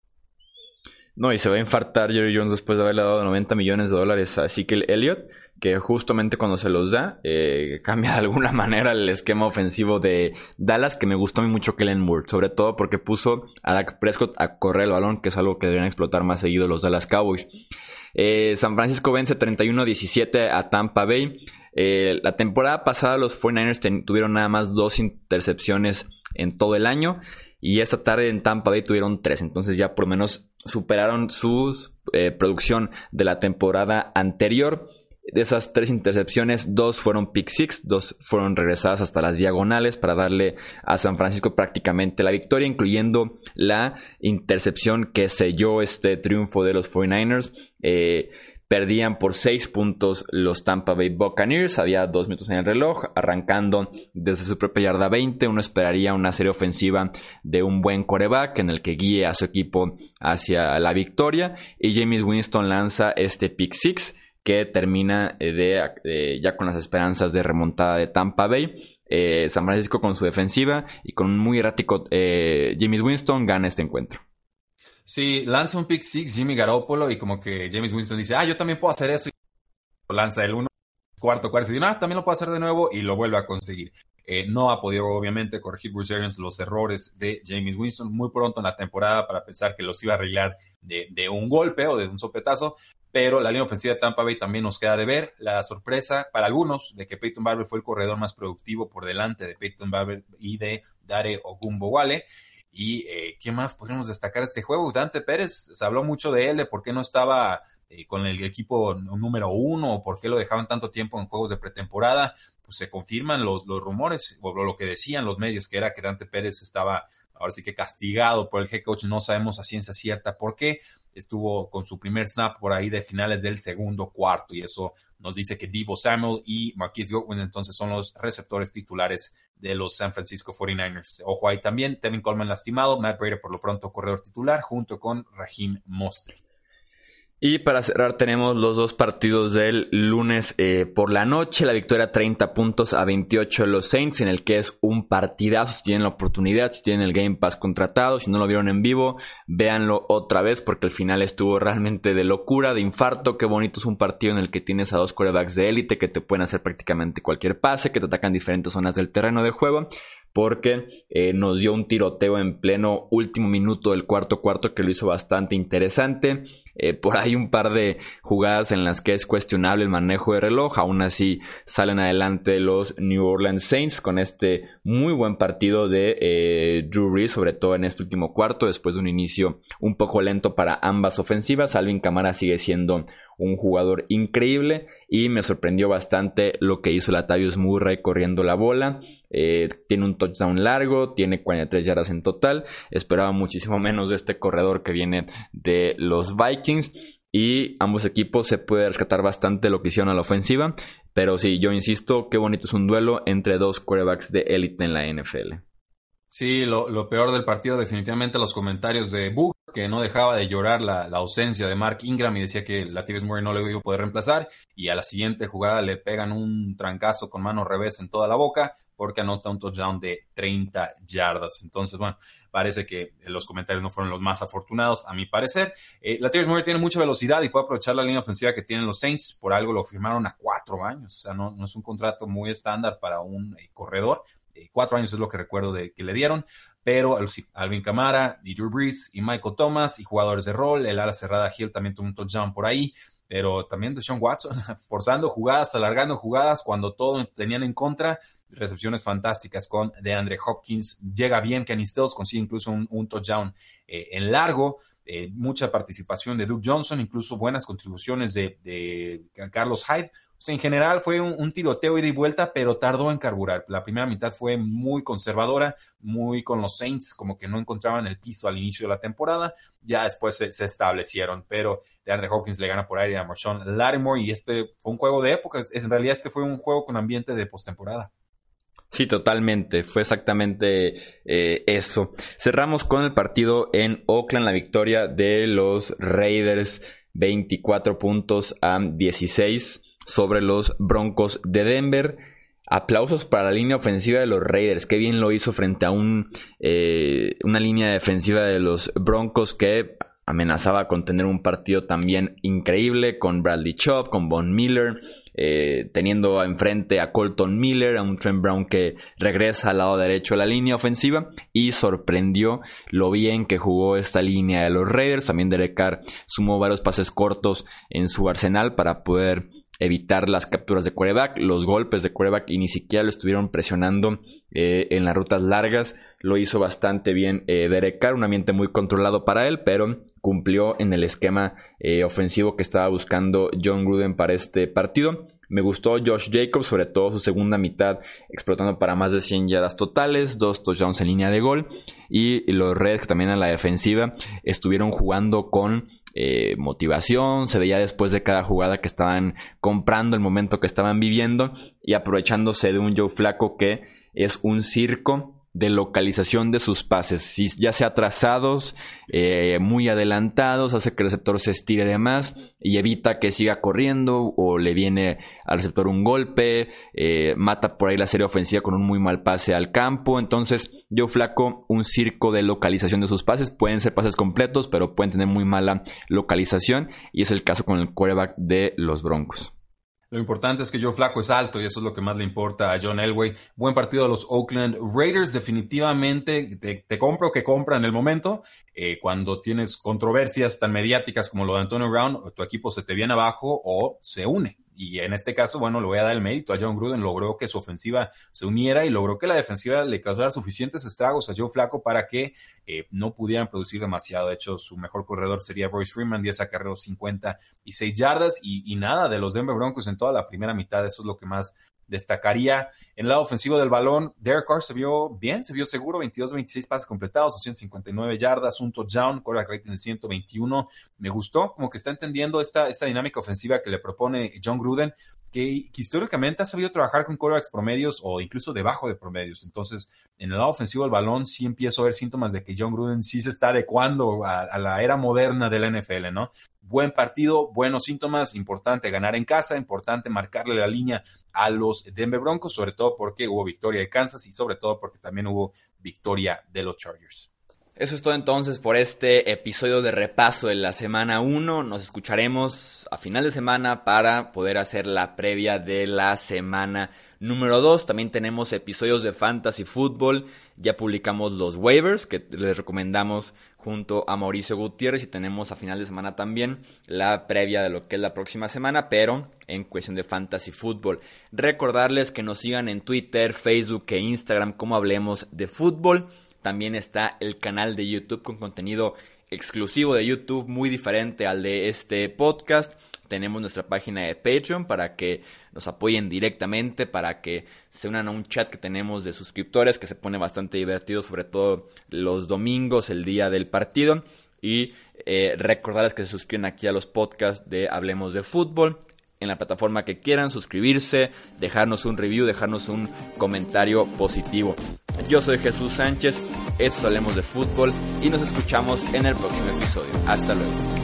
No, y se va a infartar Jerry Jones después de haberle dado 90 millones de dólares a Ezekiel Elliott, que justamente cuando se los da, eh, cambia de alguna manera el esquema ofensivo de Dallas, que me gustó a mucho Kellen Moore, sobre todo porque puso a Dak Prescott a correr el balón, que es algo que deberían explotar más seguido los Dallas Cowboys. Eh, San Francisco vence 31-17 a Tampa Bay. Eh, la temporada pasada los 49ers tuvieron nada más dos intercepciones en todo el año. Y esta tarde en Tampa Bay tuvieron tres. Entonces ya por lo menos superaron su eh, producción de la temporada anterior. De esas tres intercepciones, dos fueron pick six, dos fueron regresadas hasta las diagonales para darle a San Francisco prácticamente la victoria, incluyendo la intercepción que selló este triunfo de los 49ers. Eh, Perdían por 6 puntos los Tampa Bay Buccaneers. Había 2 minutos en el reloj. Arrancando desde su propia yarda 20. Uno esperaría una serie ofensiva de un buen coreback en el que guíe a su equipo hacia la victoria. Y James Winston lanza este pick 6 que termina eh, de, ya con las esperanzas de remontada de Tampa Bay. Eh, San Francisco con su defensiva y con un muy errático eh, James Winston gana este encuentro. Sí, lanza un pick six Jimmy Garoppolo y como que James Winston dice, ah, yo también puedo hacer eso. Y lanza el uno, cuarto, cuarto, y dice, ah, también lo puedo hacer de nuevo y lo vuelve a conseguir. Eh, no ha podido, obviamente, corregir Bruce Arians los errores de James Winston muy pronto en la temporada para pensar que los iba a arreglar de, de un golpe o de un sopetazo, pero la línea ofensiva de Tampa Bay también nos queda de ver. La sorpresa para algunos de que Peyton Barber fue el corredor más productivo por delante de Peyton Barber y de Dare Ogumbowale. ¿Y eh, qué más podríamos destacar de este juego? Dante Pérez, se habló mucho de él, de por qué no estaba eh, con el equipo número uno, o por qué lo dejaban tanto tiempo en juegos de pretemporada. Pues se confirman los, rumores, o lo que decían los medios, que era que Dante Pérez estaba ahora sí que castigado por el head coach, no sabemos a ciencia cierta por qué, estuvo con su primer snap por ahí de finales del segundo cuarto y eso nos dice que Divo Samuel y Marquise Goodwin entonces son los receptores titulares de los San Francisco 49ers. Ojo ahí también, Tevin Coleman lastimado, Matt Brady por lo pronto corredor titular junto con Raheem Mostert. Y para cerrar tenemos los dos partidos del lunes eh, por la noche. La victoria 30 puntos a 28 de los Saints, en el que es un partidazo. Si tienen la oportunidad, si tienen el Game Pass contratado, si no lo vieron en vivo, véanlo otra vez porque el final estuvo realmente de locura, de infarto. Qué bonito es un partido en el que tienes a dos quarterbacks de élite que te pueden hacer prácticamente cualquier pase, que te atacan diferentes zonas del terreno de juego porque eh, nos dio un tiroteo en pleno último minuto del cuarto cuarto que lo hizo bastante interesante. Eh, por ahí un par de jugadas en las que es cuestionable el manejo de reloj. Aún así salen adelante los New Orleans Saints con este muy buen partido de eh, Drew Reese, sobre todo en este último cuarto, después de un inicio un poco lento para ambas ofensivas. Alvin Camara sigue siendo un jugador increíble y me sorprendió bastante lo que hizo Latavius Murray corriendo la bola. Eh, tiene un touchdown largo, tiene 43 yardas en total. Esperaba muchísimo menos de este corredor que viene de los Vikings. Y ambos equipos se puede rescatar bastante lo que hicieron a la ofensiva. Pero sí, yo insisto, qué bonito es un duelo entre dos quarterbacks de élite en la NFL. Sí, lo, peor del partido definitivamente los comentarios de Book, que no dejaba de llorar la, ausencia de Mark Ingram y decía que Latavius Murray no le iba a poder reemplazar y a la siguiente jugada le pegan un trancazo con mano revés en toda la boca porque anota un touchdown de 30 yardas. Entonces, bueno, parece que los comentarios no fueron los más afortunados, a mi parecer. Eh, Latavius Murray tiene mucha velocidad y puede aprovechar la línea ofensiva que tienen los Saints, por algo lo firmaron a cuatro años, o sea, no, es un contrato muy estándar para un eh, corredor cuatro años es lo que recuerdo de que le dieron, pero Alvin Camara, y Drew Brees y Michael Thomas y jugadores de rol, el ala cerrada Hill también tuvo un touchdown por ahí, pero también de Sean Watson, forzando jugadas, alargando jugadas cuando todo tenían en contra, recepciones fantásticas con DeAndre Hopkins, llega bien Kenny Stills, consigue incluso un, touchdown eh, en largo, eh, mucha participación de Duke Johnson, incluso buenas contribuciones de, de Carlos Hyde, en general fue un, tiroteo ida y vuelta, pero tardó en carburar. La primera mitad fue muy conservadora, muy con los Saints, como que no encontraban el piso al inicio de la temporada. Ya después se, establecieron, pero DeAndre Hopkins le gana por aire a Marshawn Lattimore y este fue un juego de época. En realidad este fue un juego con ambiente de postemporada. Sí, totalmente. Fue exactamente eh, eso. Cerramos con el partido en Oakland, la victoria de los Raiders, 24 puntos a 16 sobre los Broncos de Denver. Aplausos para la línea ofensiva de los Raiders. Qué bien lo hizo frente a un, eh, una línea defensiva de los Broncos que amenazaba con tener un partido también increíble con Bradley Chubb, con Von Miller, eh, teniendo enfrente a Colton Miller, a un Trent Brown que regresa al lado derecho de la línea ofensiva y sorprendió lo bien que jugó esta línea de los Raiders. También Derek Carr sumó varios pases cortos en su arsenal para poder evitar las capturas de quarterback, los golpes de quarterback y ni siquiera lo estuvieron presionando eh, en las rutas largas. Lo hizo bastante bien eh, Derek Carr, un ambiente muy controlado para él, pero cumplió en el esquema eh, ofensivo que estaba buscando John Gruden para este partido. Me gustó Josh Jacobs, sobre todo su segunda mitad, explotando para más de 100 yardas totales, dos touchdowns en línea de gol. Y los Reds, también en la defensiva, estuvieron jugando con eh, motivación, se veía después de cada jugada que estaban comprando el momento que estaban viviendo y aprovechándose de un Joe Flaco que es un circo de localización de sus pases, ya sea trazados, eh, muy adelantados, hace que el receptor se estire de más y evita que siga corriendo o le viene al receptor un golpe, eh, mata por ahí la serie ofensiva con un muy mal pase al campo. Entonces, yo flaco un circo de localización de sus pases. Pueden ser pases completos, pero pueden tener muy mala localización y es el caso con el quarterback de los Broncos. Lo importante es que Joe Flaco es alto y eso es lo que más le importa a John Elway. Buen partido de los Oakland Raiders. Definitivamente te, compro que compra en el momento. Eh, cuando tienes controversias tan mediáticas como lo de Antonio Brown, tu equipo se te viene abajo o se une y en este caso, bueno, le voy a dar el mérito a John Gruden, logró que su ofensiva se uniera y logró que la defensiva le causara suficientes estragos a Joe Flaco para que eh, no pudieran producir demasiado. De hecho, su mejor corredor sería Royce Freeman, 10 acarreos, 56 yardas y, y nada de los Denver Broncos en toda la primera mitad. Eso es lo que más destacaría. En el lado ofensivo del balón, Derek Carr se vio bien, se vio seguro, 22-26 pases completados, 259 yardas, un touchdown, quarterback rating de 121. Me gustó, como que está entendiendo esta, esta dinámica ofensiva que le propone John Gruden que, históricamente ha sabido trabajar con quarterbacks promedios o incluso debajo de promedios. Entonces, en el lado ofensivo del balón sí empiezo a ver síntomas de que John Gruden sí se está adecuando a, la era moderna de la NFL, ¿no? Buen partido, buenos síntomas, importante ganar en casa, importante marcarle la línea a los Denver Broncos, sobre todo porque hubo victoria de Kansas y sobre todo porque también hubo victoria de los Chargers. Eso es todo entonces por este episodio de repaso de la semana 1. Nos escucharemos a final de semana para poder hacer la previa de la semana número 2. También tenemos episodios de Fantasy Football. Ya publicamos los waivers que les recomendamos junto a Mauricio Gutiérrez y tenemos a final de semana también la previa de lo que es la próxima semana, pero en cuestión de Fantasy Football. Recordarles que nos sigan en Twitter, Facebook e Instagram como hablemos de fútbol. También está el canal de YouTube con contenido exclusivo de YouTube muy diferente al de este podcast. Tenemos nuestra página de Patreon para que nos apoyen directamente, para que se unan a un chat que tenemos de suscriptores que se pone bastante divertido, sobre todo los domingos, el día del partido. Y eh, recordarles que se suscriben aquí a los podcasts de Hablemos de Fútbol en la plataforma que quieran, suscribirse, dejarnos un review, dejarnos un comentario positivo. Yo soy Jesús Sánchez, esto Hablemos de Fútbol y nos escuchamos en el próximo episodio. Hasta luego.